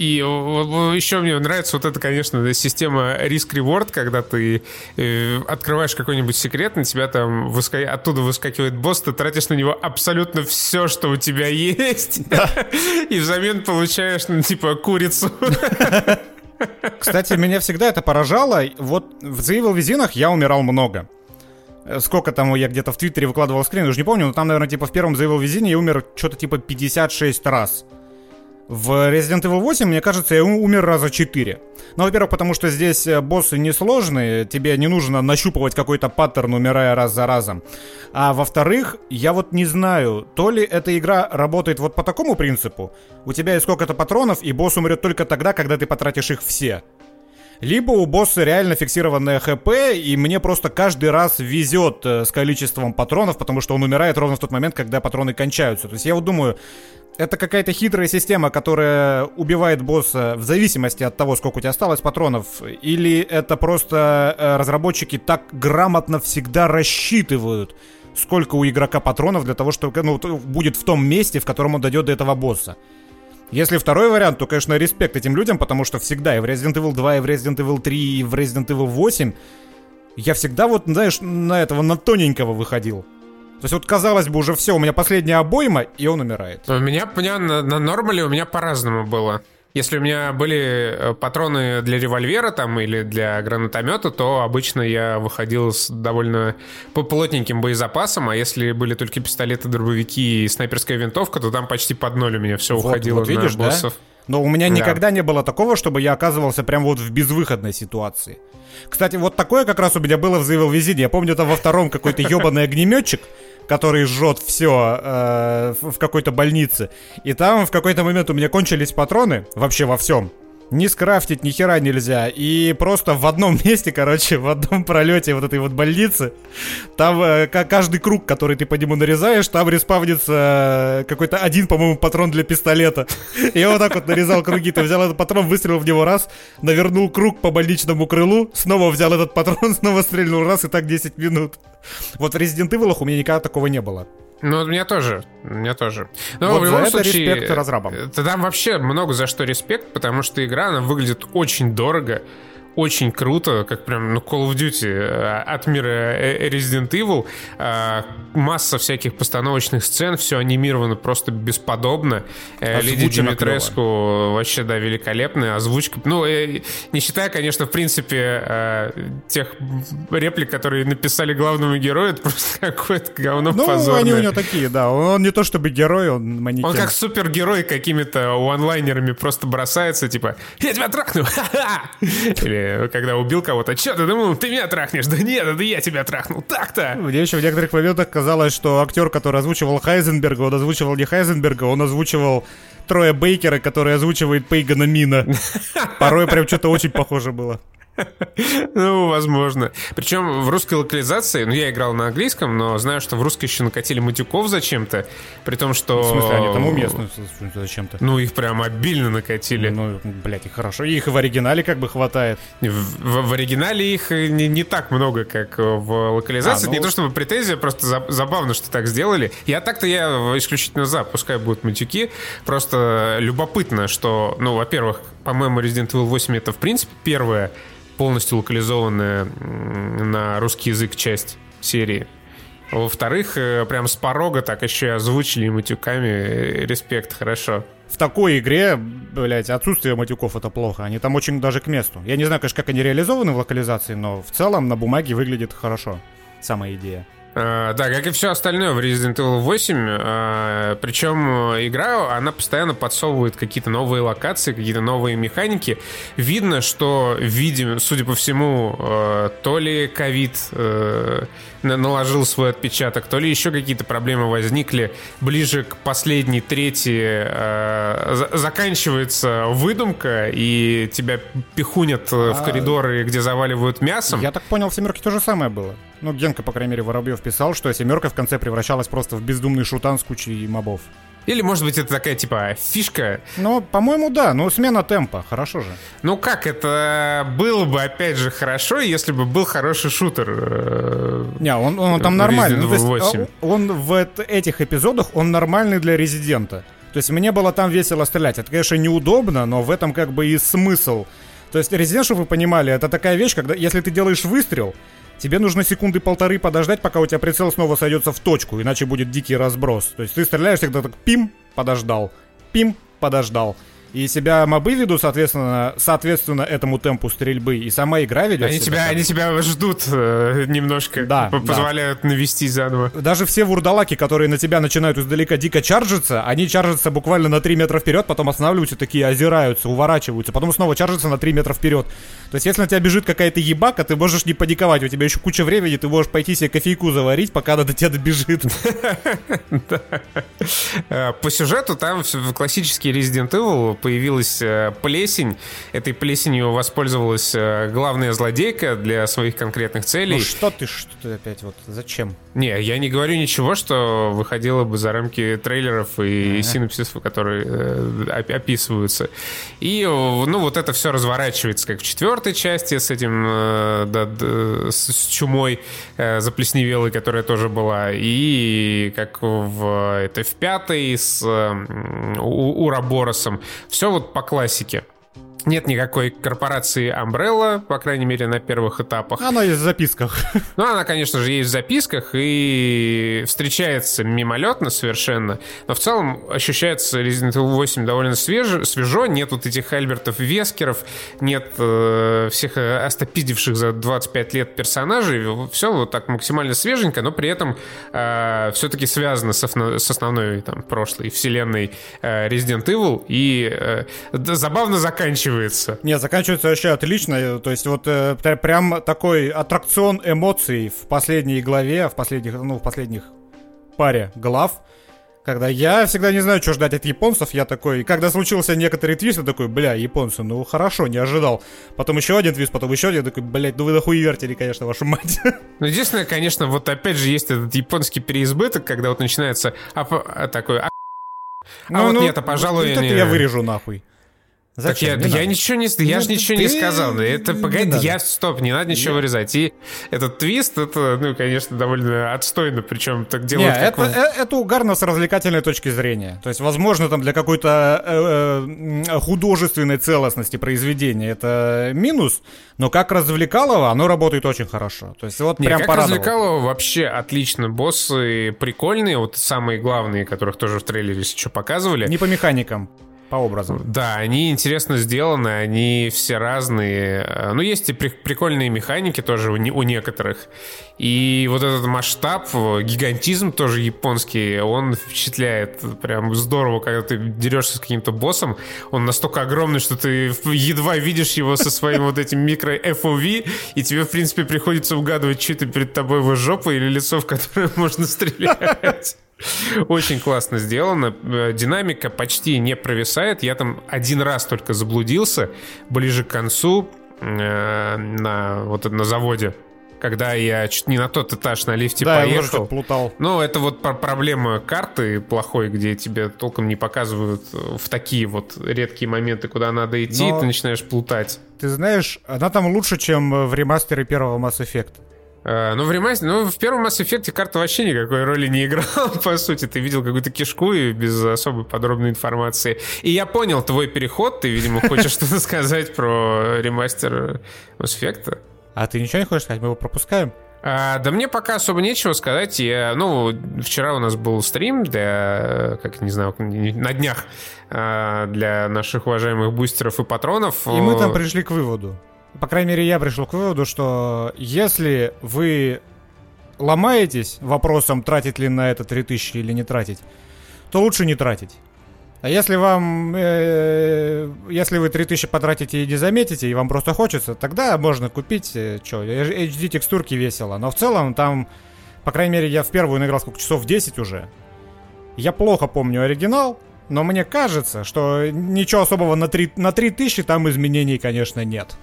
Э, и еще мне нравится вот эта, конечно, система риск-реворд, когда ты э, открываешь какой-нибудь секрет, на тебя там выска... оттуда выскакивает босс, ты тратишь на него абсолютно все, что у тебя есть, и взамен получаешь, ну, типа, курицу. Кстати, меня всегда это поражало. Вот в The Evil Within я умирал много. Сколько там я где-то в Твиттере выкладывал скрин, уже не помню, но там, наверное, типа в первом The Evil Within я умер что-то типа 56 раз. В Resident Evil 8, мне кажется, я умер раза 4. Ну, во-первых, потому что здесь э, боссы несложные, тебе не нужно нащупывать какой-то паттерн, умирая раз за разом. А во-вторых, я вот не знаю, то ли эта игра работает вот по такому принципу, у тебя есть сколько-то патронов, и босс умрет только тогда, когда ты потратишь их все. Либо у босса реально фиксированное ХП, и мне просто каждый раз везет э, с количеством патронов, потому что он умирает ровно в тот момент, когда патроны кончаются. То есть я вот думаю, это какая-то хитрая система, которая убивает босса в зависимости от того, сколько у тебя осталось патронов, или это просто э, разработчики так грамотно всегда рассчитывают, сколько у игрока патронов для того, чтобы ну, будет в том месте, в котором он дойдет до этого босса. Если второй вариант, то, конечно, респект этим людям, потому что всегда и в Resident Evil 2, и в Resident Evil 3, и в Resident Evil 8 я всегда вот, знаешь, на этого, на тоненького выходил. То есть вот казалось бы уже все, у меня последняя обойма, и он умирает. У меня, у меня на, на нормале у меня по-разному было. Если у меня были э, патроны для револьвера там или для гранатомета, то обычно я выходил с довольно плотненьким боезапасом, а если были только пистолеты, дробовики и снайперская винтовка, то там почти под ноль у меня все вот, уходило вот видишь, на боссов. Да? Но у меня да. никогда не было такого, чтобы я оказывался прям вот в безвыходной ситуации. Кстати, вот такое как раз у меня было в Evil Within. Я помню, там во втором какой-то ебаный огнеметчик, который жжет все э, в какой-то больнице. И там в какой-то момент у меня кончились патроны вообще во всем ни скрафтить, ни хера нельзя. И просто в одном месте, короче, в одном пролете вот этой вот больницы, там э, каждый круг, который ты по нему нарезаешь, там респавнится э, какой-то один, по-моему, патрон для пистолета. И я вот так вот нарезал круги. Ты взял этот патрон, выстрелил в него раз, навернул круг по больничному крылу, снова взял этот патрон, снова стрельнул раз, и так 10 минут. Вот в Resident Evil у меня никогда такого не было. Ну, у меня тоже. У меня тоже. Но вот в любом случае, респект разрабам. Там вообще много за что респект, потому что игра, она выглядит очень дорого очень круто, как прям, ну, Call of Duty э, от мира э, Resident Evil. Э, масса всяких постановочных сцен, все анимировано просто бесподобно. Леди Димитреску вообще, да, великолепная. Озвучка, ну, не считая, конечно, в принципе, тех реплик, которые написали главному герою, это просто какое-то говно ну, позорное. они у него такие, да. Он не то чтобы герой, он манекен. Он как супергерой какими-то онлайнерами просто бросается, типа, я тебя трахну, Или когда убил кого-то. Че ты думал, ты меня трахнешь? Да нет, это я тебя трахнул. Так-то. Мне еще в некоторых моментах казалось, что актер, который озвучивал Хайзенберга, он озвучивал не Хайзенберга, он озвучивал Троя Бейкера, который озвучивает Пейгана Мина. Порой прям что-то очень похоже было. Ну, возможно. Причем в русской локализации, ну, я играл на английском, но знаю, что в русской еще накатили матюков зачем-то, при том, что... В смысле, они там уместны зачем-то? Ну, их прям обильно накатили. Ну, блядь, и хорошо. Их в оригинале как бы хватает. В, в, в оригинале их не, не так много, как в локализации. А, ну... Не то чтобы претензия, просто за, забавно, что так сделали. Я так-то я исключительно за, пускай будут матюки. Просто любопытно, что, ну, во-первых, по-моему, Resident Evil 8 это, в принципе, первая полностью локализованная на русский язык часть серии. Во-вторых, э, прям с порога так еще и озвучили матюками. Респект, хорошо. В такой игре, блядь, отсутствие матюков это плохо. Они там очень даже к месту. Я не знаю, конечно, как они реализованы в локализации, но в целом на бумаге выглядит хорошо. Самая идея. Uh, да, как и все остальное в Resident Evil 8. Uh, причем игра, она постоянно подсовывает какие-то новые локации, какие-то новые механики. Видно, что, видим, судя по всему, то ли ковид наложил свой отпечаток, то ли еще какие-то проблемы возникли ближе к последней трети. Э, заканчивается выдумка, и тебя пихунят в а, коридоры, где заваливают мясом. Я так понял, в «семерке» то же самое было. Ну, Генка, по крайней мере, Воробьев писал, что «семерка» в конце превращалась просто в бездумный шутан с кучей мобов. Или, может быть, это такая, типа, фишка? Ну, по-моему, да. Ну, смена темпа. Хорошо же. Ну, как? Это было бы, опять же, хорошо, если бы был хороший шутер. Э, Не, он, он там нормальный. Ну, есть, а, он в этих эпизодах, он нормальный для Резидента. То есть мне было там весело стрелять. Это, конечно, неудобно, но в этом как бы и смысл. То есть Резидент, чтобы вы понимали, это такая вещь, когда если ты делаешь выстрел, тебе нужно секунды полторы подождать, пока у тебя прицел снова сойдется в точку, иначе будет дикий разброс. То есть ты стреляешь всегда так пим, подождал, пим, подождал. И себя мобы ведут, соответственно, соответственно этому темпу стрельбы. И сама игра ведет они себя, они тебя ждут э, немножко. Да, Позволяют да. навести заново. Даже все вурдалаки, которые на тебя начинают издалека дико чаржиться, они чаржатся буквально на 3 метра вперед, потом останавливаются, такие озираются, уворачиваются, потом снова чаржатся на 3 метра вперед. То есть, если на тебя бежит какая-то ебака, ты можешь не паниковать, у тебя еще куча времени, ты можешь пойти себе кофейку заварить, пока она до тебя добежит. Э, по сюжету там классический Resident Evil появилась э, плесень. Этой плесенью воспользовалась э, главная злодейка для своих конкретных целей. Ну что ты, что ты опять, вот зачем? Не, я не говорю ничего, что выходило бы за рамки трейлеров и ага. синопсисов, которые э, описываются. И, ну, вот это все разворачивается, как в четвертой части с этим, э, да, да, с чумой э, заплесневелой, которая тоже была, и как в, это в пятой с э, Ураборосом. Все вот по классике. Нет никакой корпорации Umbrella, по крайней мере, на первых этапах. Она есть в записках. Ну, она, конечно же, есть в записках и встречается мимолетно совершенно. Но в целом ощущается Resident Evil 8 довольно свеж, свежо. Нет вот этих Альбертов Вескеров, нет э, всех остопидевших за 25 лет персонажей. Все вот так максимально свеженько, но при этом э, все-таки связано с, с основной там, прошлой вселенной э, Resident Evil. И э, забавно заканчивается заканчивается. Не, заканчивается вообще отлично. То есть вот э, прям такой аттракцион эмоций в последней главе, в последних, ну, в последних паре глав. Когда я всегда не знаю, что ждать от японцев, я такой, когда случился некоторый твист, я такой, бля, японцы, ну хорошо, не ожидал. Потом еще один твист, потом еще один, я такой, блядь, ну вы нахуй вертели, конечно, вашу мать. Ну, единственное, конечно, вот опять же есть этот японский переизбыток, когда вот начинается а, а, такой, а, ну, а вот ну, нет, а пожалуй... Вот это не... я вырежу нахуй. Зачем? Так я, я ничего не, я ну, же ничего ты... не сказал. Это погоди, я стоп, не надо ничего я... вырезать. И этот твист, это, ну, конечно, довольно отстойно, причем так делают. Не, это, э, это угарно с развлекательной точки зрения. То есть, возможно, там для какой-то э, э, художественной целостности произведения это минус, но как развлекалово оно работает очень хорошо. То есть, вот не, прям как порадовало. развлекалово вообще отлично. Боссы прикольные, вот самые главные, которых тоже в трейлере еще показывали. Не по механикам по образам. Да, они интересно сделаны, они все разные. Э, ну, есть и при- прикольные механики тоже у, у некоторых. И вот этот масштаб, гигантизм тоже японский, он впечатляет. Прям здорово, когда ты дерешься с каким-то боссом. Он настолько огромный, что ты едва видишь его со своим вот этим микро FOV, и тебе, в принципе, приходится угадывать, что то перед тобой его жопа или лицо, в которое можно стрелять. Очень классно сделано. Э, динамика почти не провисает. Я там один раз только заблудился ближе к концу э, на вот на заводе когда я чуть не на тот этаж на лифте да, поехал. Я плутал. Ну, это вот проблема карты плохой, где тебе толком не показывают э, в такие вот редкие моменты, куда надо идти, Но... и ты начинаешь плутать. Ты знаешь, она там лучше, чем в ремастере первого Mass Effect. Uh, ну, в ремастере, ну, в первом Mass Effect карта вообще никакой роли не играла, по сути. Ты видел какую-то кишку и без особой подробной информации. И я понял твой переход. Ты, видимо, хочешь что-то сказать про ремастер Mass Effect. А ты ничего не хочешь сказать? Мы его пропускаем? А, да мне пока особо нечего сказать. Я, ну, вчера у нас был стрим для, как не знаю, на днях а, для наших уважаемых бустеров и патронов. И мы там пришли к выводу. По крайней мере, я пришел к выводу, что если вы ломаетесь вопросом, тратить ли на это 3000 или не тратить, то лучше не тратить. А если вам, э, если вы 3000 потратите и не заметите, и вам просто хочется, тогда можно купить, э, что, HD текстурки весело. Но в целом там, по крайней мере, я в первую наиграл сколько часов, 10 уже. Я плохо помню оригинал, но мне кажется, что ничего особого на, 3, на 3000 там изменений, конечно, нет.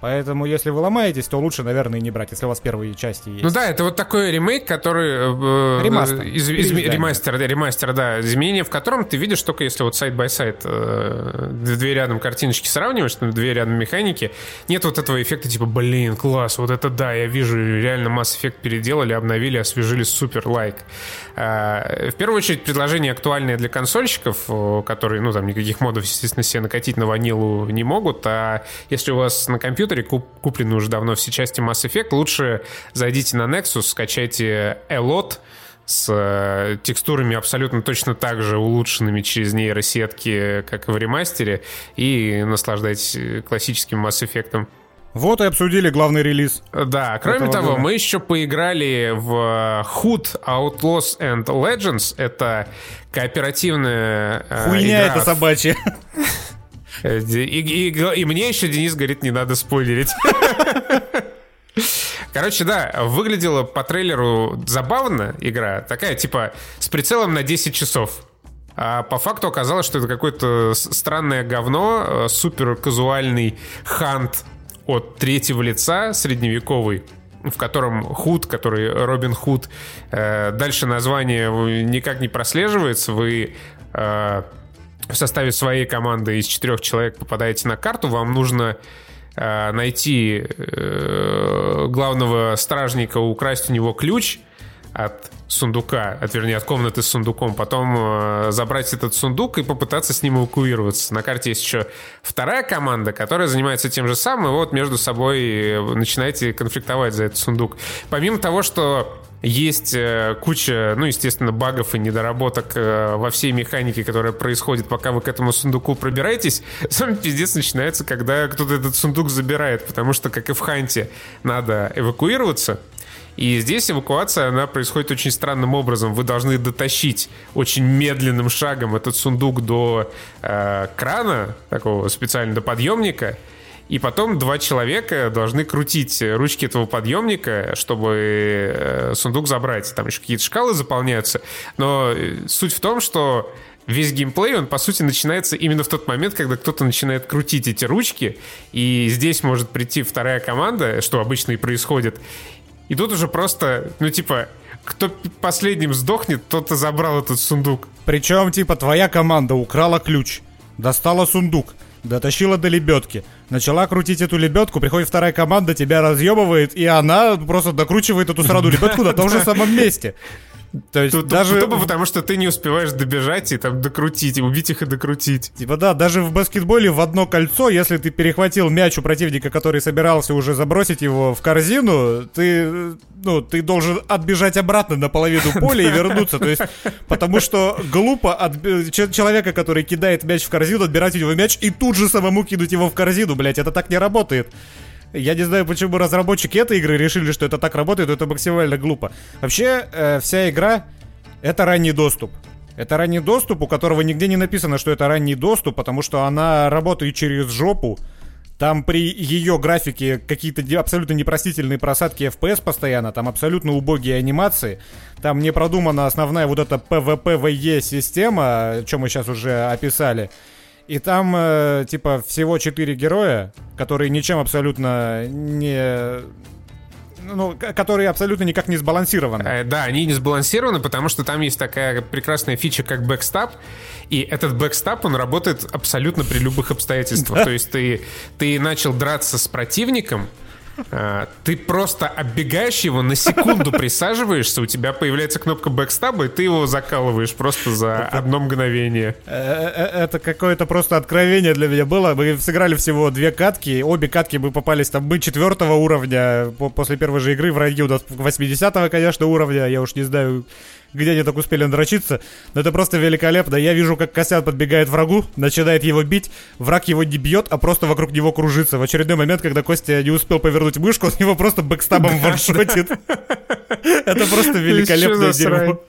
Поэтому, если вы ломаетесь, то лучше, наверное, не брать, если у вас первые части есть. Ну да, это вот такой ремейк, который... Э, ремастер. Из, из, ремастер, да, ремастер, да. Изменение, в котором ты видишь только если вот side-by-side э, две рядом картиночки сравниваешь, две рядом механики, нет вот этого эффекта типа, блин, класс, вот это да, я вижу, реально Mass Effect переделали, обновили, освежили, супер, лайк. Э, в первую очередь, предложение актуальное для консольщиков, которые, ну, там, никаких модов, естественно, себе накатить на ванилу не могут, а если у вас на компьютере куп, куплены уже давно все части Mass Effect, лучше зайдите на Nexus, скачайте Elot с э, текстурами абсолютно точно так же улучшенными через нейросетки, как и в ремастере, и наслаждайтесь классическим Mass Effect. Вот и обсудили главный релиз. Да, кроме того, года. мы еще поиграли в Hood Outlaws and Legends. Это кооперативная э, Хуйня игра. это собачья. И, и, и, и мне еще Денис говорит, не надо спойлерить. Короче, да, выглядела по трейлеру забавно игра. Такая, типа, с прицелом на 10 часов. А по факту оказалось, что это какое-то странное говно, э, супер казуальный хант от третьего лица, средневековый, в котором Худ, который Робин Худ, э, дальше название никак не прослеживается, вы э, в составе своей команды из четырех человек попадаете на карту, вам нужно э, найти э, главного стражника, украсть у него ключ от сундука, от, вернее, от комнаты с сундуком, потом э, забрать этот сундук и попытаться с ним эвакуироваться. На карте есть еще вторая команда, которая занимается тем же самым, и вот между собой э, начинаете конфликтовать за этот сундук. Помимо того, что есть э, куча, ну, естественно, багов и недоработок э, во всей механике, которая происходит, пока вы к этому сундуку пробираетесь. Сам пиздец начинается, когда кто-то этот сундук забирает, потому что, как и в Ханте, надо эвакуироваться. И здесь эвакуация, она происходит очень странным образом. Вы должны дотащить очень медленным шагом этот сундук до э, крана, такого специально до подъемника, и потом два человека должны крутить ручки этого подъемника, чтобы э, сундук забрать. Там еще какие-то шкалы заполняются. Но э, суть в том, что весь геймплей, он, по сути, начинается именно в тот момент, когда кто-то начинает крутить эти ручки, и здесь может прийти вторая команда, что обычно и происходит, и тут уже просто, ну, типа, кто последним сдохнет, тот и забрал этот сундук. Причем, типа, твоя команда украла ключ, достала сундук, дотащила до лебедки, начала крутить эту лебедку, приходит вторая команда, тебя разъебывает, и она просто докручивает эту сраду лебедку на том же самом месте. То есть Тут, даже... Тупо потому, что ты не успеваешь добежать и там докрутить, и убить их и докрутить. Типа да, даже в баскетболе в одно кольцо, если ты перехватил мяч у противника, который собирался уже забросить его в корзину, ты, ну, ты должен отбежать обратно на половину поля и вернуться. То есть, потому что глупо от человека, который кидает мяч в корзину, отбирать у него мяч и тут же самому кинуть его в корзину, блять, это так не работает. Я не знаю, почему разработчики этой игры решили, что это так работает, это максимально глупо. Вообще, э, вся игра — это ранний доступ. Это ранний доступ, у которого нигде не написано, что это ранний доступ, потому что она работает через жопу. Там при ее графике какие-то абсолютно непростительные просадки FPS постоянно, там абсолютно убогие анимации, там не продумана основная вот эта PvPvE система, чем мы сейчас уже описали. И там, э, типа, всего четыре героя, которые ничем абсолютно не ну, которые абсолютно никак не сбалансированы. Э, да, они не сбалансированы, потому что там есть такая прекрасная фича, как backstab, и этот backstab, он работает абсолютно при любых обстоятельствах. То есть ты, ты начал драться с противником, ты просто оббегаешь его, на секунду присаживаешься, у тебя появляется кнопка бэкстаба, и ты его закалываешь просто за одно мгновение. Э, э, это какое-то просто откровение для меня было. Мы сыграли всего две катки, обе катки мы попались там, мы четвертого уровня, после первой же игры в районе у нас 80 конечно, уровня, я уж не знаю, где они так успели надрочиться. Но это просто великолепно. Я вижу, как Косян подбегает врагу, начинает его бить, враг его не бьет, а просто вокруг него кружится. В очередной момент, когда Костя не успел повернуть мышку, он его просто бэкстабом ваншотит. Это просто великолепное дерьмо.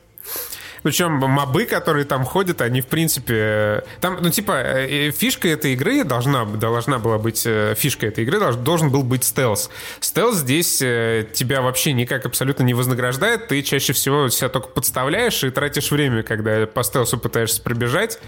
Причем мобы, которые там ходят, они, в принципе... Там, ну, типа, э, фишка этой игры должна, должна была быть... Э, фишка этой игры должен, должен был быть стелс. Стелс здесь э, тебя вообще никак абсолютно не вознаграждает. Ты чаще всего себя только подставляешь и тратишь время, когда по стелсу пытаешься пробежать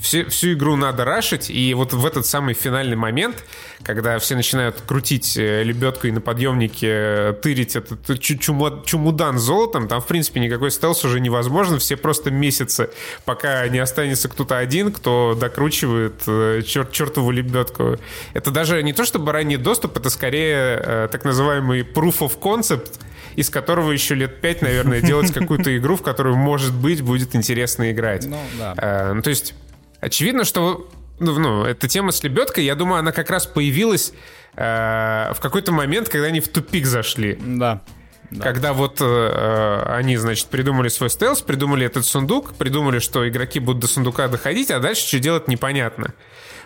всю, всю игру надо рашить, и вот в этот самый финальный момент, когда все начинают крутить э, лебедку и на подъемнике э, тырить этот чумудан золотом, там, в принципе, никакой стелс уже невозможно, все просто месяцы, пока не останется кто-то один, кто докручивает э, чер чертову лебедку. Это даже не то, чтобы ранний доступ, это скорее так называемый proof of concept, из которого еще лет пять, наверное, делать какую-то игру, в которую, может быть, будет интересно играть. Ну, да. ну, то есть Очевидно, что ну, ну, эта тема с лебедкой, я думаю, она как раз появилась э, в какой-то момент, когда они в тупик зашли. Да. Да. Когда вот э, они, значит, придумали свой стелс, придумали этот сундук, придумали, что игроки будут до сундука доходить, а дальше что делать непонятно.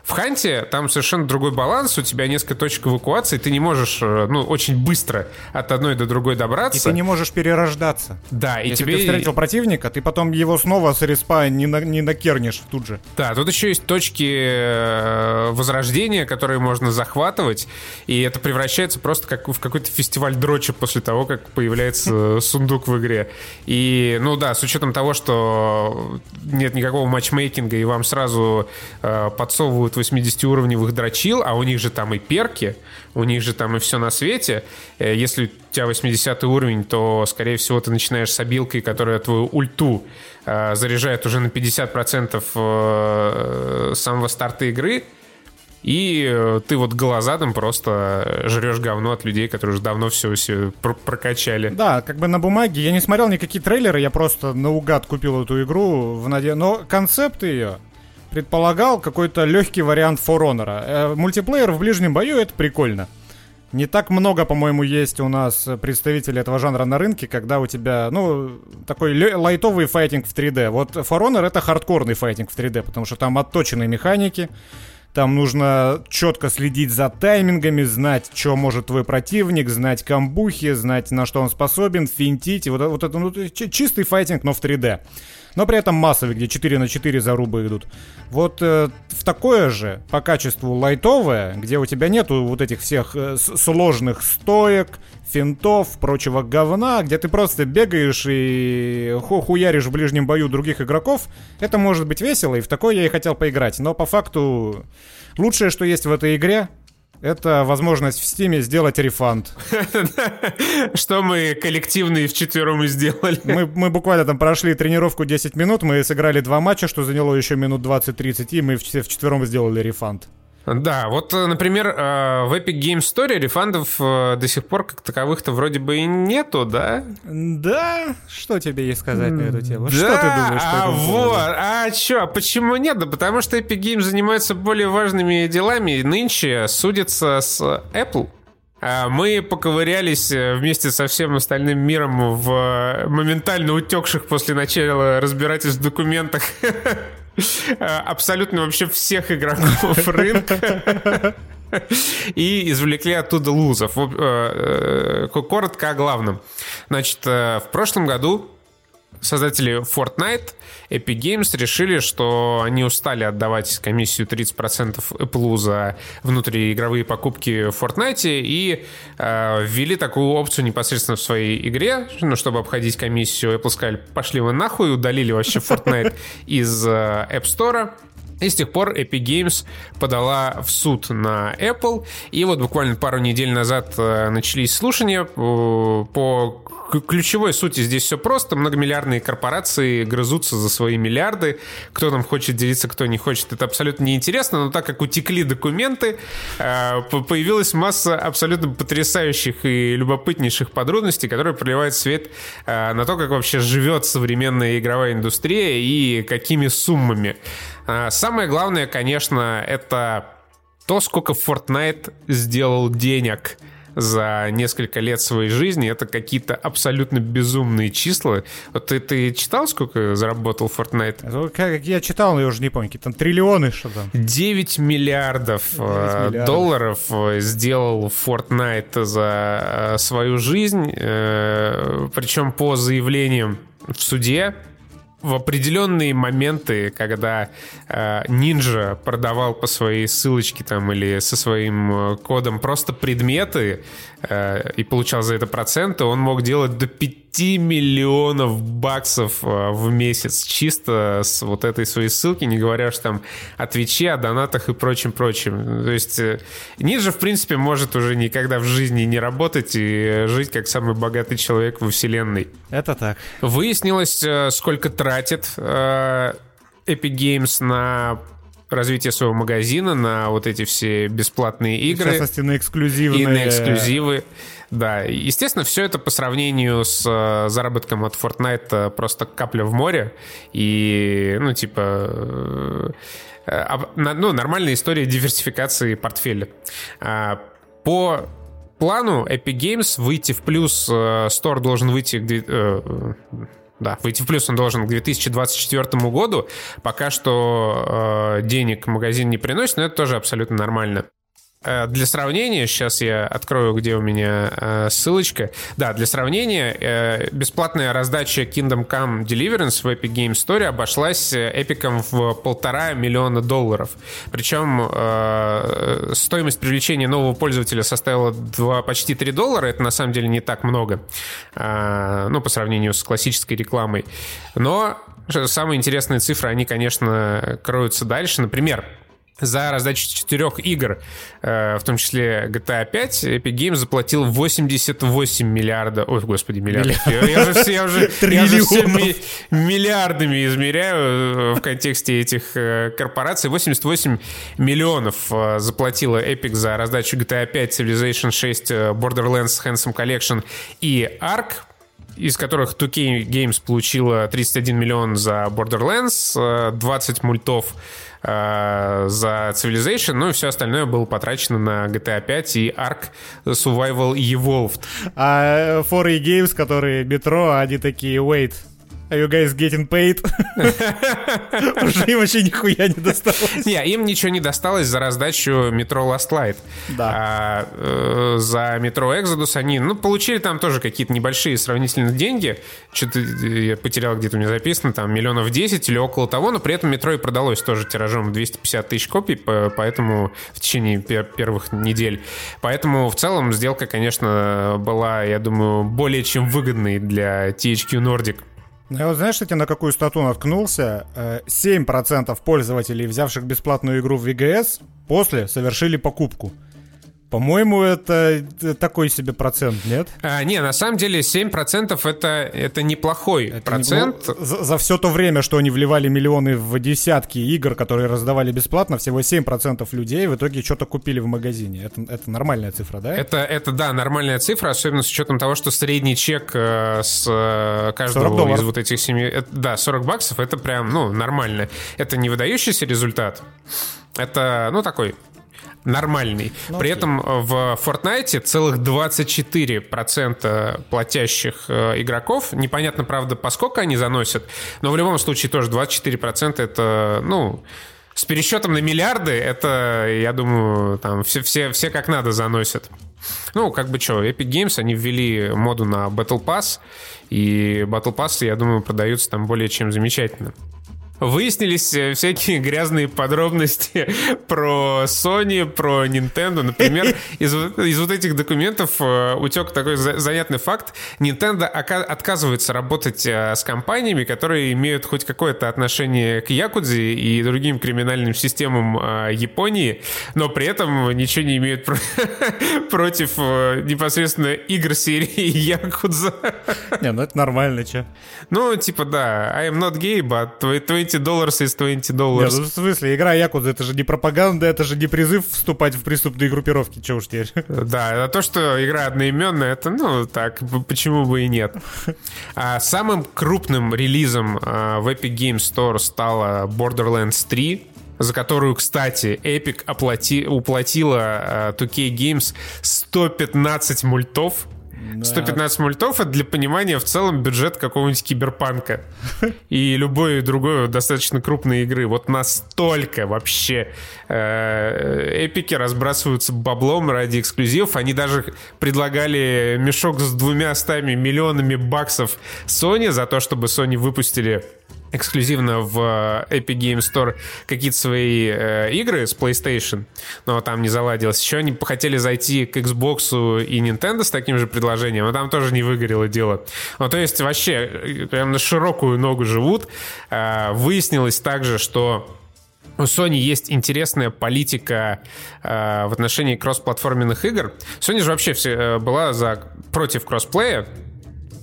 В Ханте там совершенно другой баланс, у тебя несколько точек эвакуации, ты не можешь, э, ну, очень быстро от одной до другой добраться. И ты не можешь перерождаться. Да, и Если тебе... ты встретил противника, ты потом его снова с респа не, на... не накернешь тут же. Да, тут еще есть точки э, возрождения, которые можно захватывать, и это превращается просто как в какой-то фестиваль дрочи после того, как появляется сундук в игре. И, ну да, с учетом того, что нет никакого матчмейкинга, и вам сразу э, подсовывают делают 80-уровневых дрочил, а у них же там и перки, у них же там и все на свете. Э, если у тебя 80 уровень, то, скорее всего, ты начинаешь с обилкой, которая твою ульту э, заряжает уже на 50% э, самого старта игры. И ты вот глазадом просто жрешь говно от людей, которые уже давно все, все пр прокачали. Да, как бы на бумаге. Я не смотрел никакие трейлеры, я просто наугад купил эту игру в наде... Но концепт ее предполагал какой-то легкий вариант Honor. Э, мультиплеер в ближнем бою это прикольно. Не так много, по-моему, есть у нас представителей этого жанра на рынке, когда у тебя, ну, такой лайтовый файтинг в 3D. Вот For Honor это хардкорный файтинг в 3D, потому что там отточенные механики, там нужно четко следить за таймингами, знать, что может твой противник, знать камбухи, знать, на что он способен, финтить. Вот, вот это ну, чистый файтинг, но в 3D но при этом массовый, где 4 на 4 зарубы идут. Вот э, в такое же по качеству лайтовое, где у тебя нету вот этих всех э, сложных стоек, финтов, прочего говна, где ты просто бегаешь и ху хуяришь в ближнем бою других игроков, это может быть весело, и в такое я и хотел поиграть. Но по факту лучшее, что есть в этой игре, это возможность в Стиме сделать рефанд. Что мы коллективно и вчетвером и сделали. Мы, мы буквально там прошли тренировку 10 минут, мы сыграли два матча, что заняло еще минут 20-30, и мы все вчетвером сделали рефанд. Да, вот, э, например, э, в Epic Game Store рефандов э, до сих пор как таковых-то вроде бы и нету, да? Да? Что тебе есть сказать на эту тему? Да, что ты думаешь по а вот, а чё, почему нет? Да потому что Epic Games занимается более важными делами и нынче судится с Apple. А мы поковырялись вместе со всем остальным миром в моментально утекших после начала разбирательств документах абсолютно вообще всех игроков рынка и извлекли оттуда лузов. Э, э, коротко о главном. Значит, э, в прошлом году создатели Fortnite, Epic Games решили, что они устали отдавать комиссию 30% Apple за внутриигровые покупки в Fortnite и э, ввели такую опцию непосредственно в своей игре, ну, чтобы обходить комиссию. Apple сказали, пошли вы нахуй, удалили вообще Fortnite из э, App Store. И с тех пор Epic Games подала в суд на Apple. И вот буквально пару недель назад э, начались слушания по ключевой сути здесь все просто. Многомиллиардные корпорации грызутся за свои миллиарды. Кто там хочет делиться, кто не хочет, это абсолютно неинтересно. Но так как утекли документы, э, появилась масса абсолютно потрясающих и любопытнейших подробностей, которые проливают свет э, на то, как вообще живет современная игровая индустрия и какими суммами. Э, самое главное, конечно, это то, сколько Fortnite сделал денег – за несколько лет своей жизни. Это какие-то абсолютно безумные числа. Вот ты, ты читал, сколько заработал Fortnite? Как я читал, но я уже не помню, какие там триллионы, что там. 9 миллиардов, 9 э, миллиардов. долларов э, сделал Fortnite за э, свою жизнь, причем по заявлениям в суде в определенные моменты, когда э, продавал по своей ссылочке там или со своим кодом просто предметы э, и получал за это проценты, он мог делать до 5 миллионов баксов э, в месяц чисто с вот этой своей ссылки, не говоря уж там о Твиче, о донатах и прочем-прочем. То есть э, Ниже, в принципе, может уже никогда в жизни не работать и жить как самый богатый человек во вселенной. Это так. Выяснилось, э, сколько тратит Epic Games на развитие своего магазина, на вот эти все бесплатные игры. В частности, на эксклюзивные. И на эксклюзивы. Да, естественно, все это по сравнению с э, заработком от Fortnite просто капля в море. И, ну, типа, э, ну, нормальная история диверсификации портфеля. А, по плану Epic Games выйти в плюс, э, Store должен выйти да, выйти в плюс он должен к 2024 году. Пока что э, денег магазин не приносит, но это тоже абсолютно нормально. Э, для сравнения, сейчас я открою, где у меня э, ссылочка. Да, для сравнения, э, бесплатная раздача Kingdom Come Deliverance в Epic Game Store обошлась Эпиком в полтора миллиона долларов. Причем стоимость привлечения нового пользователя составила 2, почти 3 доллара. Это на самом деле не так много, ну, по сравнению с классической рекламой. Но самые интересные цифры, они, конечно, кроются дальше. Например, за раздачу четырех игр, э, в том числе GTA 5, Epic Games заплатил 88 миллиардов... Ой, господи, миллиардов. Я, я же все, я уже, я же все ми, миллиардами измеряю э, в контексте этих э, корпораций. 88 миллионов заплатила Epic за раздачу GTA 5, Civilization 6, Borderlands Handsome Collection и Ark из которых 2K Games получила 31 миллион за Borderlands, 20 мультов э, за Civilization, ну и все остальное было потрачено на GTA 5 и Ark Survival Evolved. А 4A Games, которые метро, они такие, wait, Are you guys getting paid? Уже им вообще нихуя не досталось. Не, им ничего не досталось за раздачу метро Last Light. Да. А, э, за метро Exodus они, ну, получили там тоже какие-то небольшие сравнительно деньги. Что-то я потерял где-то у меня записано, там миллионов 10 или около того, но при этом метро и продалось тоже тиражом 250 тысяч копий, поэтому в течение первых недель. Поэтому в целом сделка, конечно, была, я думаю, более чем выгодной для THQ Nordic. Я вот знаешь, кстати, на какую стату наткнулся? 7% э, пользователей, взявших бесплатную игру в VGS, после совершили покупку. По-моему, это такой себе процент, нет? А, не, на самом деле 7% это, это неплохой это процент. Не, за, за все то время, что они вливали миллионы в десятки игр, которые раздавали бесплатно, всего 7% людей в итоге что-то купили в магазине. Это, это нормальная цифра, да? Это, это, да, нормальная цифра, особенно с учетом того, что средний чек э, с э, каждого из вот этих семи... Это, да, 40 баксов, это прям, ну, нормально. Это не выдающийся результат. Это, ну, такой нормальный. Ну, При этом в Fortnite целых 24% платящих э, игроков. Непонятно, правда, поскольку они заносят, но в любом случае тоже 24% это, ну, с пересчетом на миллиарды, это, я думаю, там все, все, все как надо заносят. Ну, как бы что, Epic Games, они ввели моду на Battle Pass, и Battle Pass, я думаю, продаются там более чем замечательно выяснились э, всякие грязные подробности про Sony, про Nintendo. Например, из, из вот этих документов э, утек такой занятный факт. Nintendo отказывается работать э, с компаниями, которые имеют хоть какое-то отношение к Якудзе и другим криминальным системам Японии, но при этом ничего не имеют про против непосредственно игр серии Якудза. Не, ну это нормально, че. Ну, типа, да, I am not gay, but 20 долларов из 20 долларов. Нет, в смысле, игра Якудза, это же не пропаганда, это же не призыв вступать в преступные группировки, че уж теперь. Да, а то, что игра одноименная, это, ну, так, почему бы и нет. А самым крупным релизом а, в Epic Games Store стала Borderlands 3, за которую, кстати, Epic оплати, уплатила 2K Games 115 мультов. Да. 115 мультов это для понимания в целом бюджет какого-нибудь киберпанка и любой другой достаточно крупной игры. Вот настолько вообще э, эпики разбрасываются баблом ради эксклюзивов. Они даже предлагали мешок с двумя стами миллионами баксов Sony за то, чтобы Sony выпустили эксклюзивно в э, Epic Game Store какие-то свои э, игры с PlayStation, но там не заладилось. Еще они хотели зайти к Xbox и Nintendo с таким же предложением, но там тоже не выгорело дело. Ну, то есть вообще э, прям на широкую ногу живут. Э, выяснилось также, что у Sony есть интересная политика э, в отношении кроссплатформенных игр. Sony же вообще все, э, была за, против кроссплея,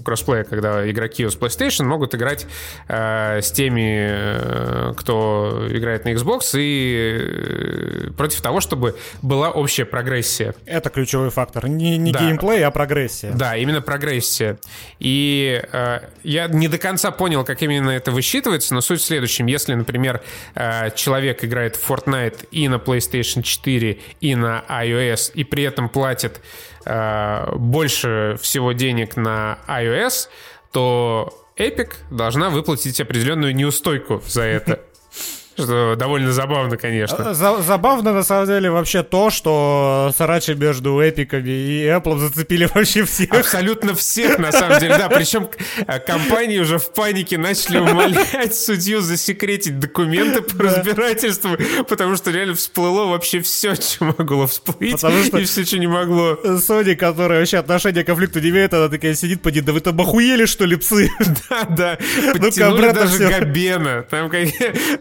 кроссплея, когда игроки с PlayStation могут играть э, с теми, э, кто играет на Xbox, и э, против того, чтобы была общая прогрессия. Это ключевой фактор. Не, не да. геймплей, а прогрессия. Да, именно прогрессия. И э, я не до конца понял, как именно это высчитывается, но суть в следующем. Если, например, э, человек играет в Fortnite и на PlayStation 4, и на iOS, и при этом платит э, больше всего денег на iOS, то Epic должна выплатить определенную неустойку за это. Что довольно забавно, конечно. За забавно, на самом деле, вообще то, что сарачи между эпиками и Apple зацепили вообще всех. Абсолютно всех, на самом деле, да. Причем э, компании уже в панике начали умолять судью засекретить документы по разбирательству, потому что реально всплыло вообще все, что могло всплыть, потому что и все, что не могло. Sony, которая вообще отношения к конфликту не имеет, она такая сидит, поди, да вы там охуели, что ли, псы? Да, да. Подтянули даже Габена. Там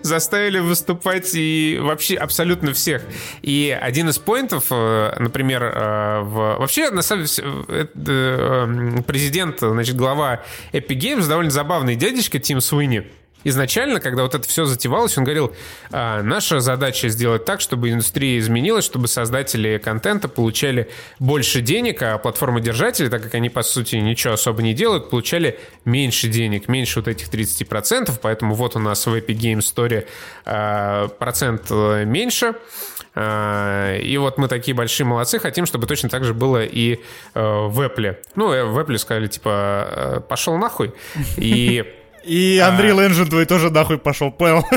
заставили заставили выступать и вообще абсолютно всех. И один из поинтов, э, например, э, в... вообще, на самом деле, э, президент, значит, глава Epic Games, довольно забавный дядечка Тим Суини изначально, когда вот это все затевалось, он говорил, а, наша задача сделать так, чтобы индустрия изменилась, чтобы создатели контента получали больше денег, а платформодержатели, так как они, по сути, ничего особо не делают, получали меньше денег, меньше вот этих 30%, поэтому вот у нас в Epic Game Story а, процент э, меньше, а, и вот мы такие большие молодцы, хотим, чтобы точно так же было и э, в Apple. Ну, э, в Apple сказали, типа, пошел нахуй. И и Unreal а. Engine твой тоже нахуй пошел, понял?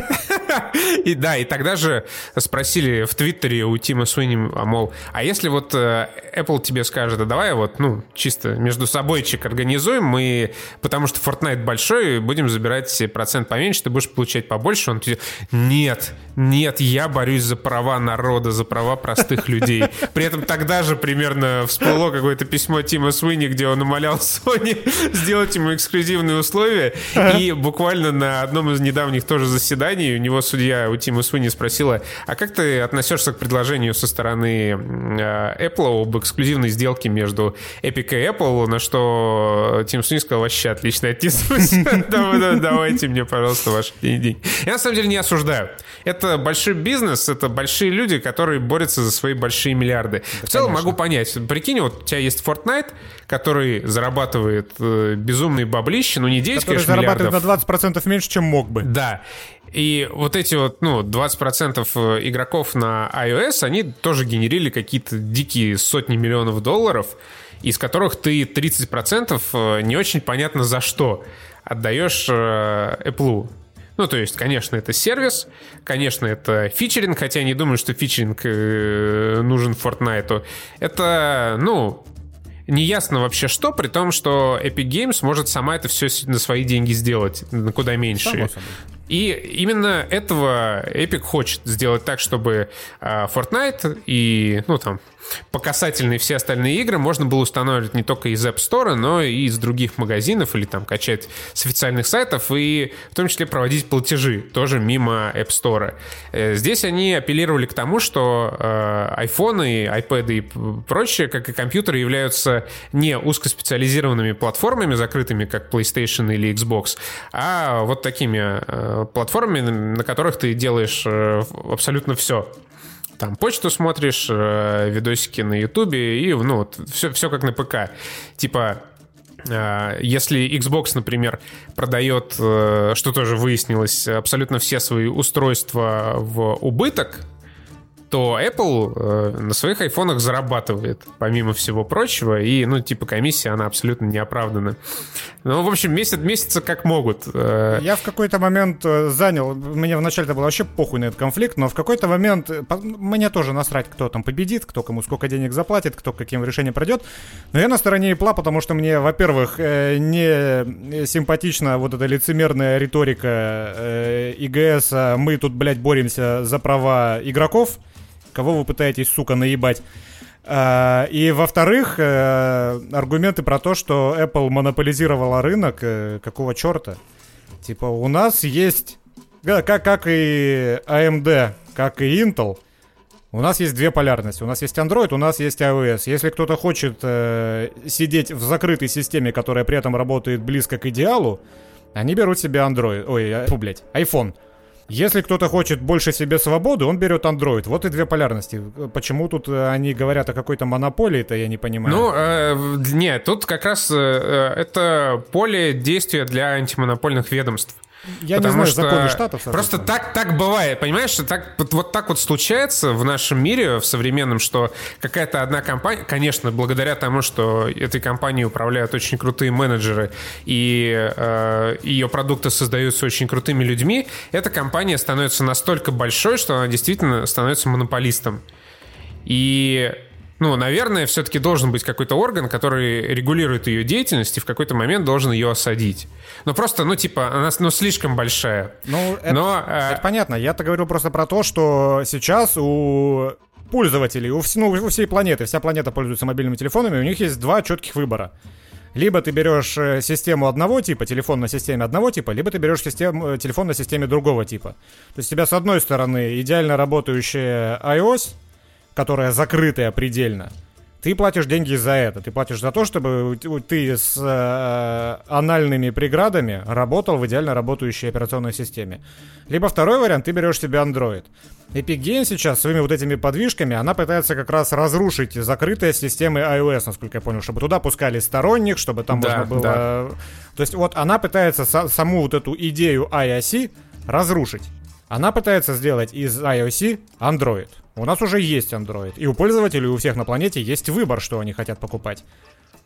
И да, и тогда же спросили в Твиттере у Тима Суини, а мол, а если вот э, Apple тебе скажет, а давай вот, ну, чисто между собойчик организуем, мы, потому что Fortnite большой, будем забирать процент поменьше, ты будешь получать побольше, он тебе, нет, нет, я борюсь за права народа, за права простых людей. При этом тогда же примерно всплыло какое-то письмо Тима Суини, где он умолял Sony сделать ему эксклюзивные условия, и буквально на одном из недавних тоже заседаний у него судья у Тима Суини спросила, а как ты относишься к предложению со стороны э, Apple об эксклюзивной сделке между Epic и Apple, на что Тим Суини сказал, вообще отлично отнесусь. Давайте мне, пожалуйста, ваши деньги. Я на самом деле не осуждаю. Это большой бизнес, это большие люди, которые борются за свои большие миллиарды. В целом могу понять. Прикинь, вот у тебя есть Fortnite, который зарабатывает э, безумные баблищи, ну не 10, который конечно, зарабатывает миллиардов. на 20% меньше, чем мог бы. Да. И вот эти вот, ну, 20% э, игроков на iOS, они тоже генерили какие-то дикие сотни миллионов долларов, из которых ты 30% э, не очень понятно за что отдаешь э, Apple. Ну, то есть, конечно, это сервис, конечно, это фичеринг, хотя я не думаю, что фичеринг нужен Fortnite. Это, ну, неясно вообще что, при том, что Epic Games может сама это все на свои деньги сделать, на куда меньше. И именно этого Epic хочет сделать так, чтобы а, Fortnite и, ну, там, по касательной все остальные игры можно было устанавливать не только из App Store, но и из других магазинов или там качать с официальных сайтов и в том числе проводить платежи тоже мимо App Store. Э, здесь они апеллировали к тому, что э, iPhone, iPad и прочее, как и компьютеры, являются не узкоспециализированными платформами, закрытыми, как PlayStation или Xbox, а вот такими э, платформами, на которых ты делаешь абсолютно все там почту смотришь, э, видосики на Ютубе и, ну, вот, все, все как на ПК. Типа, А, если Xbox, например, продает, э, что тоже выяснилось, абсолютно все свои устройства в убыток, то Apple э, на своих айфонах зарабатывает, помимо всего прочего, и, ну, типа, комиссия, она абсолютно не оправдана. Ну, в общем, месяц месяца как могут. Э. Я в какой-то момент э, занял, мне вначале это было вообще похуй на этот конфликт, но в какой-то момент э, мне тоже насрать, кто там победит, кто кому сколько денег заплатит, кто каким решением пройдет. Но я на стороне Apple, потому что мне, во-первых, не симпатична вот эта лицемерная риторика ИГС, а мы тут, блядь, боремся за права игроков, Кого вы пытаетесь, сука, наебать? А, и, во-вторых, э, аргументы про то, что Apple монополизировала рынок, э, какого черта? Типа, у нас есть, как, как и AMD, как и Intel, у нас есть две полярности. У нас есть Android, у нас есть iOS. Если кто-то хочет э, сидеть в закрытой системе, которая при этом работает близко к идеалу, они берут себе Android. Ой, а, фу, блядь, iPhone. Если кто-то хочет больше себе свободы, он берет Android. Вот и две полярности. Почему тут э, они говорят о какой-то монополии, это я не понимаю. Ну, э, нет, тут как раз э, э это поле действия для антимонопольных ведомств. Я Потому не знаю что законы штатов. Просто так, так бывает, понимаешь, так, вот, вот так вот случается в нашем мире, в современном, что какая-то одна компания, конечно, благодаря тому, что этой компанией управляют очень крутые менеджеры и э, ее продукты создаются очень крутыми людьми, эта компания становится настолько большой, что она действительно становится монополистом. И ну, наверное, все-таки должен быть какой-то орган, который регулирует ее деятельность и в какой-то момент должен ее осадить. Ну, просто, ну, типа, она ну, слишком большая. Ну, это, Но, э... это понятно. Я-то говорю просто про то, что сейчас у пользователей, у, ну, у всей планеты, вся планета пользуется мобильными телефонами, у них есть два четких выбора. Либо ты берешь э, систему одного типа, телефон на системе одного типа, либо ты берешь систему, э, телефон на системе другого типа. То есть у тебя с одной стороны идеально работающая iOS, которая закрытая предельно, ты платишь деньги за это. Ты платишь за то, чтобы ты с э, анальными преградами работал в идеально работающей операционной системе. Либо второй вариант, ты берешь себе Android. Epic Games сейчас своими вот этими подвижками, она пытается как раз разрушить закрытые системы iOS, насколько я понял, чтобы туда пускали сторонних, чтобы там да, можно было... Да. То есть вот она пытается саму вот эту идею iOS разрушить. Она пытается сделать из iOS Android. У нас уже есть Android, и у пользователей, у всех на планете есть выбор, что они хотят покупать.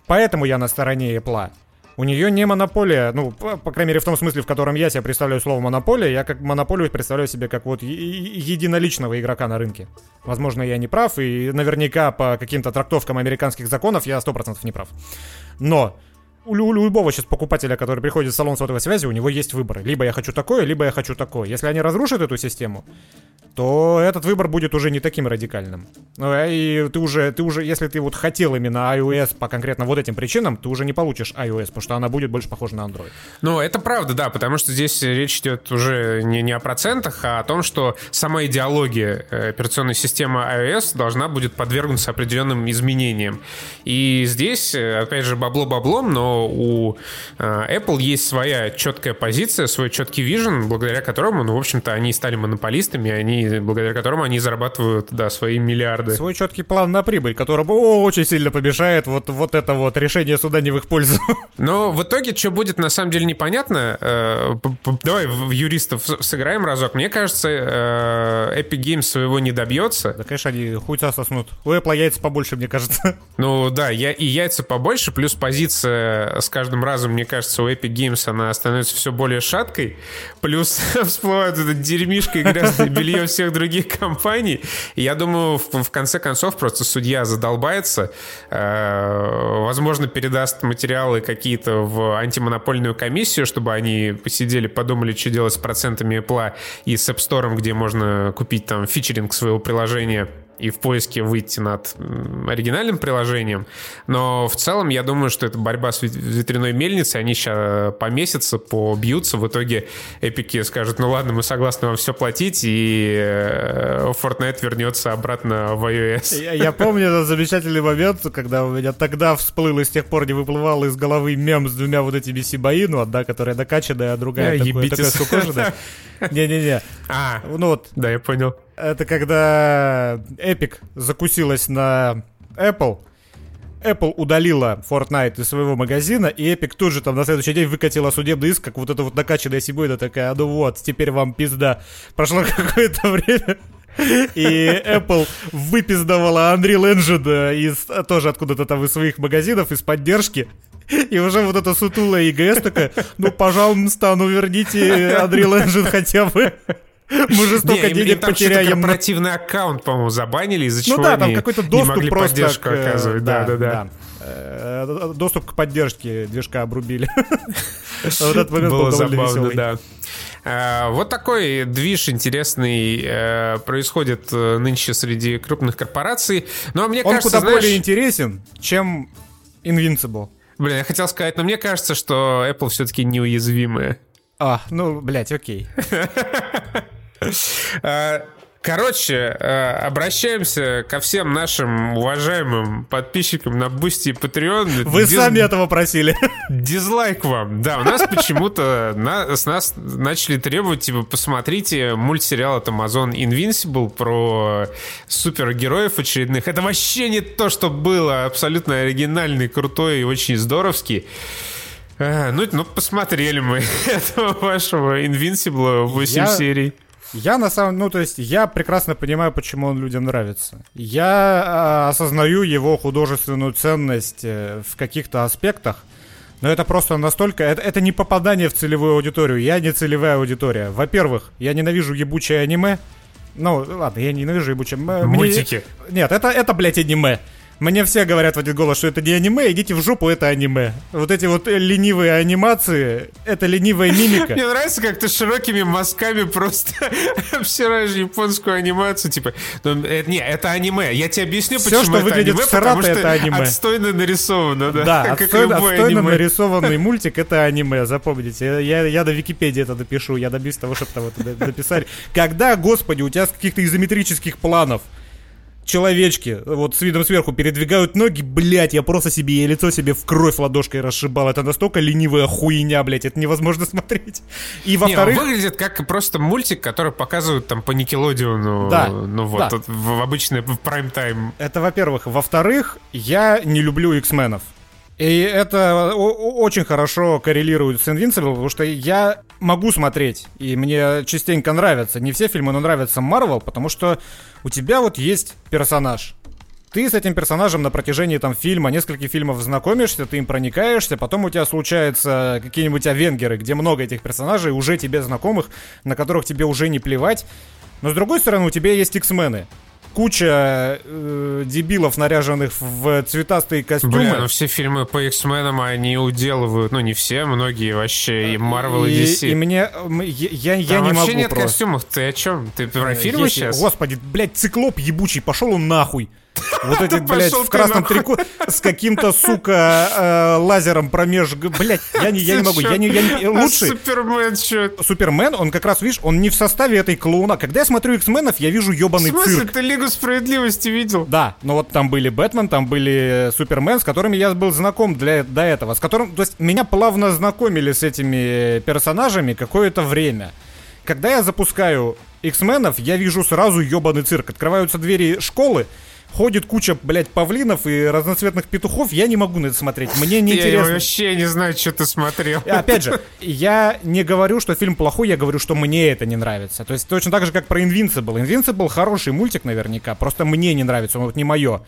Поэтому я на стороне Apple. У нее не монополия, ну, по, по крайней мере, в том смысле, в котором я себе представляю слово монополия, я как монополию представляю себе как вот единоличного игрока на рынке. Возможно, я не прав, и наверняка по каким-то трактовкам американских законов я 100% не прав. Но у, у любого сейчас покупателя, который приходит в салон сотовой связи, у него есть выбор. Либо я хочу такое, либо я хочу такое. Если они разрушат эту систему, то этот выбор будет уже не таким радикальным. Ну, а и ты уже, ты уже, если ты вот хотел именно iOS по конкретно вот этим причинам, ты уже не получишь iOS, потому что она будет больше похожа на Android. Ну, это правда, да, потому что здесь речь идет уже не, не о процентах, а о том, что сама идеология э, операционной системы iOS должна будет подвергнуться определенным изменениям. И здесь, э, опять же, бабло баблом, но у э, Apple есть своя четкая позиция, свой четкий вижен, благодаря которому, ну, в общем-то, они стали монополистами, они благодаря которому они зарабатывают, да, свои миллиарды. Свой четкий план на прибыль, которому очень сильно помешает вот, вот это вот решение суда не в их пользу. Но в итоге, что будет, на самом деле непонятно. Э, давай в юристов сыграем разок. Мне кажется, э, Epic Games своего не добьется. Да, конечно, они хуйца соснут. У Apple яйца побольше, мне кажется. Ну да, я, и яйца побольше, плюс позиция с каждым разом, мне кажется, у Epic Games она становится все более шаткой. Плюс всплывает это дерьмишко и грязное белье всех других компаний. И я думаю, в, в конце концов просто судья задолбается, э, возможно, передаст материалы какие-то в антимонопольную комиссию, чтобы они посидели, подумали, что делать с процентами Apple и с App Store, где можно купить там фичеринг своего приложения и в поиске выйти над оригинальным приложением. Но в целом я думаю, что это борьба с ветряной мельницей. Они сейчас помесятся, побьются. В итоге эпики скажут, ну ладно, мы согласны вам все платить, и э, Fortnite вернется обратно в iOS. Я, я помню этот замечательный момент, когда у меня тогда всплыл и с тех пор не выплывал из головы мем с двумя вот этими Сибаи, ну одна, которая накачанная, а другая yeah, такой, такая скукоженная. Не-не-не. А, ну вот. Да, я понял. Это когда Epic закусилась на Apple. Apple удалила Fortnite из своего магазина, и Epic тут же там на следующий день выкатила судебный иск, как вот это вот накачанная Сибуина такая, ну вот, теперь вам пизда. Прошло какое-то время, и Apple выпиздовала Unreal Engine из, тоже откуда-то там из своих магазинов, из поддержки. И уже вот эта сутулая EGS такая, ну, пожалуйста, ну верните Unreal Engine хотя бы. Мы же столько не, денег там потеряем. корпоративный аккаунт, по-моему, забанили, из-за чего ну, да, там какой-то доступ не могли просто поддержку к, оказывать. Да, да, да. да. Э, доступ к поддержке движка обрубили. Вот этот момент был забавно, да. А, вот такой движ интересный э, происходит э, нынче среди крупных корпораций. Но мне Он кажется, куда более интересен, чем Invincible. Блин, я хотел сказать, но мне кажется, что Apple все-таки неуязвимая. А, ну, блядь, окей. А, короче, э, обращаемся ко всем нашим уважаемым подписчикам на Бусти и Patreon. Вы Диз... сами этого просили. Дизлайк вам. Да, у нас почему-то на, с нас начали требовать, типа, посмотрите мультсериал от Amazon Invincible про супергероев очередных. Это вообще не то, что было. Абсолютно оригинальный, крутой и очень здоровский. А, ну, ну, посмотрели мы этого вашего Invincible 8 я, серий. Я на самом... Ну, то есть, я прекрасно понимаю, почему он людям нравится. Я э, осознаю его художественную ценность э, в каких-то аспектах, но это просто настолько... Это, это не попадание в целевую аудиторию. Я не целевая аудитория. Во-первых, я ненавижу ебучее аниме. Ну, ладно, я ненавижу ебучее... Мультики. Мне... Нет, это, это, блядь, аниме. Мне все говорят в один голос, что это не аниме, идите в жопу, это аниме. Вот эти вот ленивые анимации, это ленивая мимика. Мне нравится, как ты широкими мазками просто обсираешь японскую анимацию, типа, ну, это, не, это аниме. Я тебе объясню, все, почему что это выглядит аниме, потому что это аниме. отстойно нарисовано, да? Да, отстойно, отстойно нарисованный мультик это аниме, запомните. Я, я до Википедии это допишу, я добьюсь того, чтобы там это дописали. Когда, господи, у тебя с каких-то изометрических планов человечки вот с видом сверху передвигают ноги, блять, я просто себе, я лицо себе в кровь ладошкой расшибал. Это настолько ленивая хуйня, блять, это невозможно смотреть. И во-вторых... выглядит как просто мультик, который показывают там по Никелодиону. Да. Ну вот, да. в, в обычный в прайм-тайм. Это во-первых. Во-вторых, я не люблю X-менов. И это очень хорошо коррелирует с Invincible, потому что я могу смотреть, и мне частенько нравятся, не все фильмы, но нравятся Marvel, потому что у тебя вот есть персонаж. Ты с этим персонажем на протяжении там фильма, нескольких фильмов знакомишься, ты им проникаешься, потом у тебя случаются какие-нибудь авенгеры, где много этих персонажей, уже тебе знакомых, на которых тебе уже не плевать. Но с другой стороны, у тебя есть X-мены куча э, дебилов, наряженных в цветастые костюмы. Бля, ну все фильмы по X-менам они уделывают, ну не все, многие вообще, и Marvel, и, и DC. И мне, я, я, я не вообще могу нет просто. костюмов, ты о чем? Ты про фильмы сейчас? Господи, блядь, циклоп ебучий, пошел он нахуй. Вот эти, блядь, в красном трико с каким-то, сука, э, лазером промеж... Блядь, я не, я не могу, я не... Я не лучше... Супермен что? Супермен, он как раз, видишь, он не в составе этой клоуна. Когда я смотрю X-менов, я вижу ебаный цирк. В смысле, ты Лигу Справедливости видел? Да, но вот там были Бэтмен, там были Супермен, с которыми я был знаком для, до этого. С которым, то есть, меня плавно знакомили с этими персонажами какое-то время. Когда я запускаю X-менов, я вижу сразу ебаный цирк. Открываются двери школы, ходит куча, блядь, павлинов и разноцветных петухов, я не могу на это смотреть. Мне не интересно. Я вообще не знаю, что ты смотрел. Опять же, я не говорю, что фильм плохой, я говорю, что мне это не нравится. То есть точно так же, как про Invincible. Invincible хороший мультик наверняка, просто мне не нравится, он вот не мое.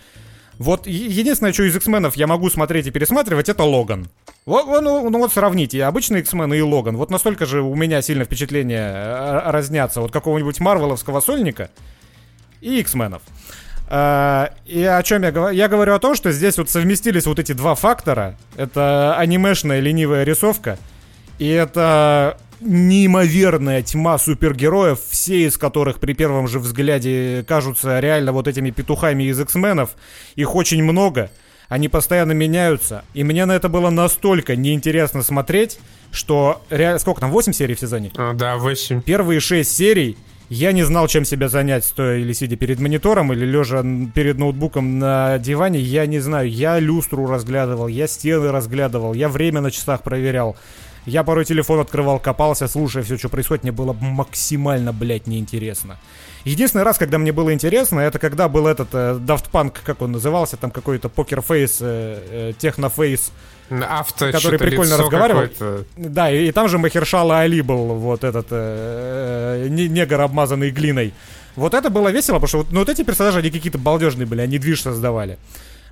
Вот единственное, что из X-менов я могу смотреть и пересматривать, это Логан. Вот, ну, ну вот сравните, обычный X-мен и Логан. Вот настолько же у меня сильно впечатления э, разнятся от какого-нибудь Марвеловского сольника и X-менов. А, и о чем я говорю? Я говорю о том, что здесь вот совместились вот эти два фактора. Это анимешная ленивая рисовка. И это неимоверная тьма супергероев, все из которых при первом же взгляде кажутся реально вот этими петухами из X-менов. Их очень много. Они постоянно меняются. И мне на это было настолько неинтересно смотреть, что... Ре... Сколько там, 8 серий в сезоне? А, да, 8. Первые 6 серий я не знал, чем себя занять, стоя или сидя перед монитором, или лежа перед ноутбуком на диване. Я не знаю. Я люстру разглядывал, я стены разглядывал, я время на часах проверял. Я порой телефон открывал, копался, слушая все, что происходит, мне было максимально, блядь, неинтересно. Единственный раз, когда мне было интересно, это когда был этот э, Daft Punk, как он назывался, там какой-то покерфейс, э, э, технофейс, Авто, который прикольно разговаривал. Да, и, и там же Махершала Али был, вот этот э, э, негр, обмазанный глиной. Вот это было весело, потому что вот, ну, вот эти персонажи, они какие-то балдежные были, они движ создавали.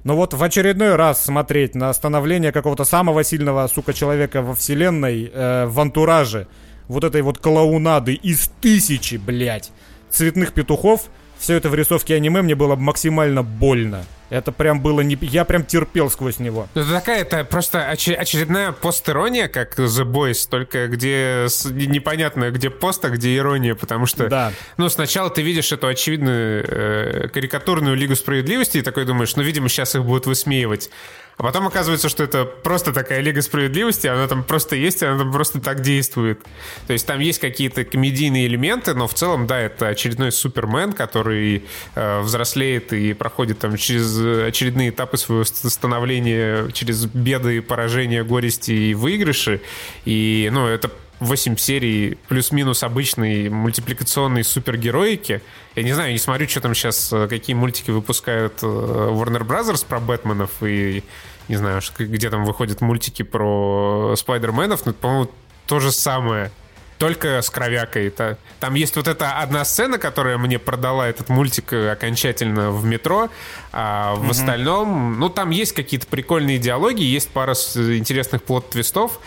Но вот в очередной раз смотреть на становление какого-то самого сильного, сука, человека во вселенной, э, в антураже, вот этой вот клоунады из тысячи, блядь, цветных петухов, все это в рисовке аниме мне было максимально больно. Это прям было не... Я прям терпел сквозь него. Это такая, это просто очередная постерония, как The Boys, только где непонятно, где пост, а где ирония, потому что... Да. Ну, сначала ты видишь эту очевидную э, карикатурную Лигу Справедливости и такой думаешь, ну, видимо, сейчас их будут высмеивать. А потом оказывается, что это просто такая Лига Справедливости, она там просто есть, она там просто так действует. То есть там есть какие-то комедийные элементы, но в целом, да, это очередной Супермен, который э, взрослеет и проходит там через очередные этапы своего становления, через беды, поражения, горести и выигрыши. И, ну, это 8 серий плюс-минус обычной мультипликационной супергероики. Я не знаю, не смотрю, что там сейчас, э, какие мультики выпускают э, Warner Brothers про Бэтменов и не знаю, где там выходят мультики про Спайдерменов, но, по-моему, то же самое только с кровякой. Это, там есть вот эта одна сцена, которая мне продала этот мультик э, окончательно в метро, а в mm-hmm. остальном, ну, там есть какие-то прикольные диалоги, есть пара интересных плод-твистов, Э,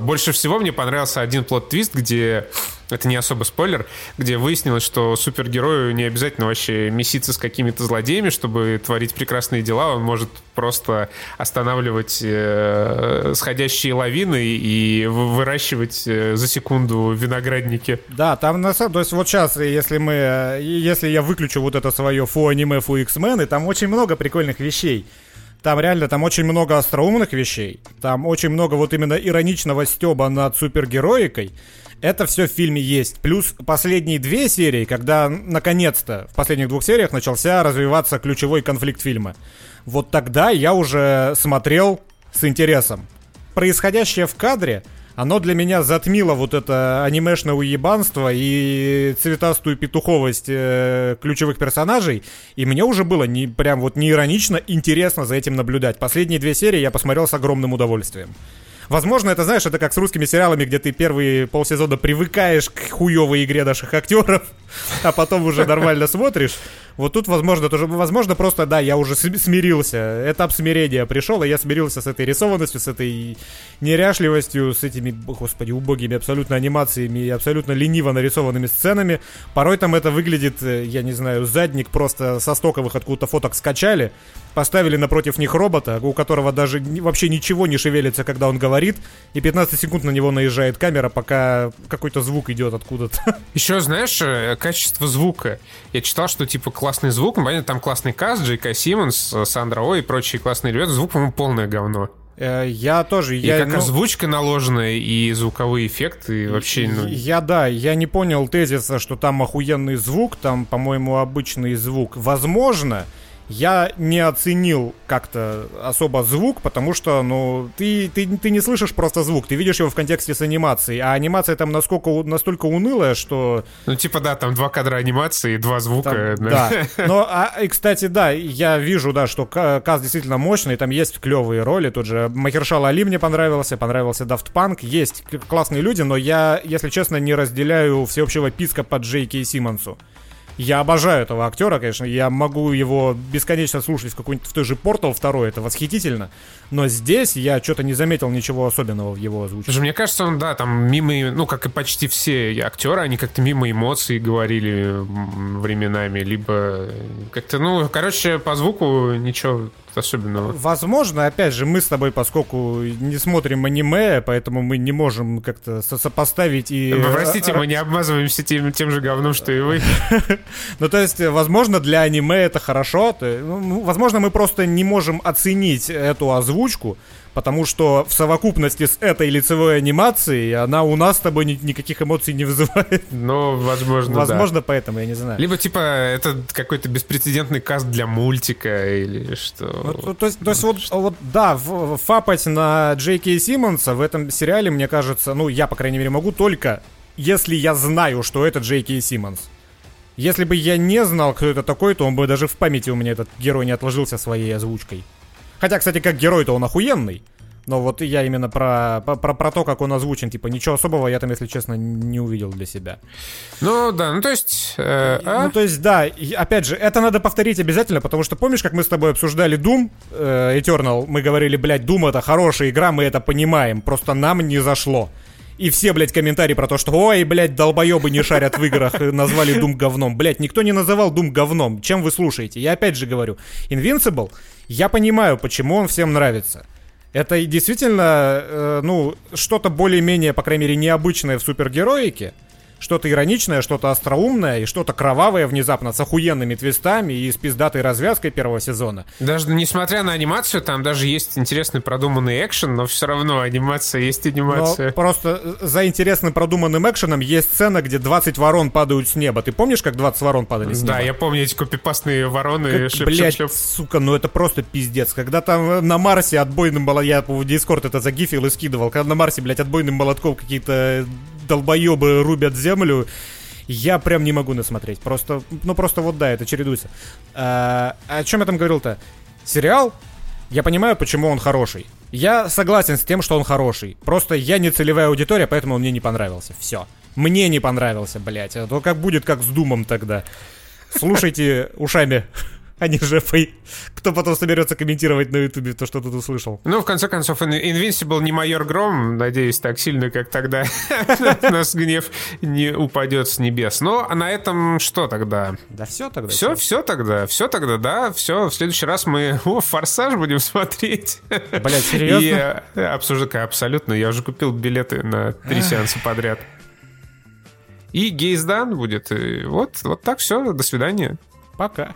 больше всего мне понравился один плод-твист, где это не особо спойлер, где выяснилось, что супергерою не обязательно вообще меситься с какими-то злодеями, чтобы творить прекрасные дела. Он может просто останавливать э, сходящие лавины и выращивать э, за секунду виноградники. Да, там на самом то есть вот сейчас, если мы, э, если я выключу вот это свое фу аниме, фу X-Men, и там очень много прикольных вещей. Там реально, там очень много остроумных вещей. Там очень много вот именно ироничного стеба над супергероикой. Это все в фильме есть. Плюс последние две серии, когда наконец-то в последних двух сериях начался развиваться ключевой конфликт фильма. Вот тогда я уже смотрел с интересом. Происходящее в кадре оно для меня затмило вот это анимешное уебанство и цветастую петуховость э, ключевых персонажей. И мне уже было не прям вот не иронично интересно за этим наблюдать. Последние две серии я посмотрел с огромным удовольствием. Возможно, это, знаешь, это как с русскими сериалами, где ты первые полсезона привыкаешь к хуевой игре наших актеров, а потом уже нормально смотришь. Вот тут, возможно, тоже, возможно, просто, да, я уже смирился. Этап смирения пришел, и я смирился с этой рисованностью, с этой неряшливостью, с этими, господи, убогими абсолютно анимациями и абсолютно лениво нарисованными сценами. Порой там это выглядит, э, я не знаю, задник просто со стоковых откуда-то фоток скачали, поставили напротив них робота, у которого даже вообще ничего не шевелится, когда он говорит, и 15 секунд на него наезжает камера, пока какой-то звук идет откуда-то. Еще, знаешь, э, качество звука. Я читал, что типа классный звук, ну, понятно, там классный каст, Джей К. Симмонс, Сандра О и прочие классные ребята, звук, по-моему, полное говно. Э, я тоже. И я, как ну, озвучка наложенная, и звуковые эффекты, и вообще... Ну... Я, да, я не понял тезиса, что там охуенный звук, там, по-моему, обычный звук. Возможно, я не оценил как-то особо звук, потому что, ну, ты, ты, ты не слышишь просто звук, ты видишь его в контексте с анимацией, а анимация там насколько, настолько унылая, что... Ну, типа, да, там два кадра анимации и два звука. Там, да. да. Но, а, и, кстати, да, я вижу, да, что каст действительно мощный, там есть клевые роли, тут же Махершал Али мне понравился, понравился Daft Punk, есть классные люди, но я, если честно, не разделяю всеобщего писка под Джейки и Симмонсу. Я обожаю этого актера, конечно. Я могу его бесконечно слушать в какой-нибудь в той же Портал второй, это восхитительно. Но здесь я что-то не заметил ничего особенного в его озвучке. Мне кажется, он, да, там мимо, ну, как и почти все актеры, они как-то мимо эмоций говорили временами, либо как-то, ну, короче, по звуку ничего особенного. Возможно, опять же, мы с тобой, поскольку не смотрим аниме, поэтому мы не можем как-то сопоставить и... Вы простите, мы не обмазываемся тем, тем же говном, что и вы. Ну, то есть, возможно, для аниме это хорошо. Ну, возможно, мы просто не можем оценить эту озвучку, потому что в совокупности с этой лицевой анимацией она у нас с тобой ни, никаких эмоций не вызывает. Ну, возможно, Возможно, да. поэтому, я не знаю. Либо, типа, это какой-то беспрецедентный каст для мультика или что. То, то, есть, то есть, вот, вот да, фапать на Джейки Симмонса в этом сериале, мне кажется, ну, я, по крайней мере, могу только, если я знаю, что это Джейки Симмонс. Если бы я не знал, кто это такой, то он бы даже в памяти у меня этот герой не отложился своей озвучкой. Хотя, кстати, как герой-то он охуенный. Но вот я именно про, про, про то, как он озвучен, типа, ничего особого я там, если честно, не увидел для себя. Ну, да, ну то есть... Э, а? Ну, то есть, да, и, опять же, это надо повторить обязательно, потому что помнишь, как мы с тобой обсуждали Doom э, Eternal? Мы говорили, блядь, Doom это хорошая игра, мы это понимаем, просто нам не зашло. И все, блядь, комментарии про то, что ой, блядь, долбоебы не шарят в играх, назвали Doom говном. Блядь, никто не называл Doom говном. Чем вы слушаете? Я опять же говорю, Invincible, я понимаю, почему он всем нравится. Это действительно, э, ну, что-то более-менее, по крайней мере, необычное в супергероике что-то ироничное, что-то остроумное и что-то кровавое внезапно с охуенными твистами и с пиздатой развязкой первого сезона. Даже несмотря на анимацию, там даже есть интересный продуманный экшен, но все равно анимация есть анимация. Но просто за интересным продуманным экшеном есть сцена, где 20 ворон падают с неба. Ты помнишь, как 20 ворон падали с неба? Да, я помню эти копипастные вороны. Как, шлеп, блядь, шлеп, шлеп. сука, ну это просто пиздец. Когда там на Марсе отбойным молотком, я в Дискорд это загифил и скидывал, когда на Марсе, блядь, отбойным молотком какие-то долбоебы рубят землю. Я прям не могу насмотреть. Просто, ну просто вот да, это чередуется. А, о чем я там говорил-то? Сериал, я понимаю, почему он хороший. Я согласен с тем, что он хороший. Просто я не целевая аудитория, поэтому он мне не понравился. Все. Мне не понравился, блядь. А то как будет, как с Думом тогда. Слушайте ушами а не жепой. Кто потом соберется комментировать на ютубе то, что тут услышал. Ну, в конце концов, Invincible не майор Гром, надеюсь, так сильно, как тогда нас гнев не упадет с небес. Но а на этом что тогда? Да все тогда. Все, все тогда, все тогда, да, все. В следующий раз мы о, «Форсаж» будем смотреть. Блять, серьезно? И э, обсуждать, абсолютно. Я уже купил билеты на три сеанса подряд. И Гейздан будет. И вот, вот так все. До свидания. Пока.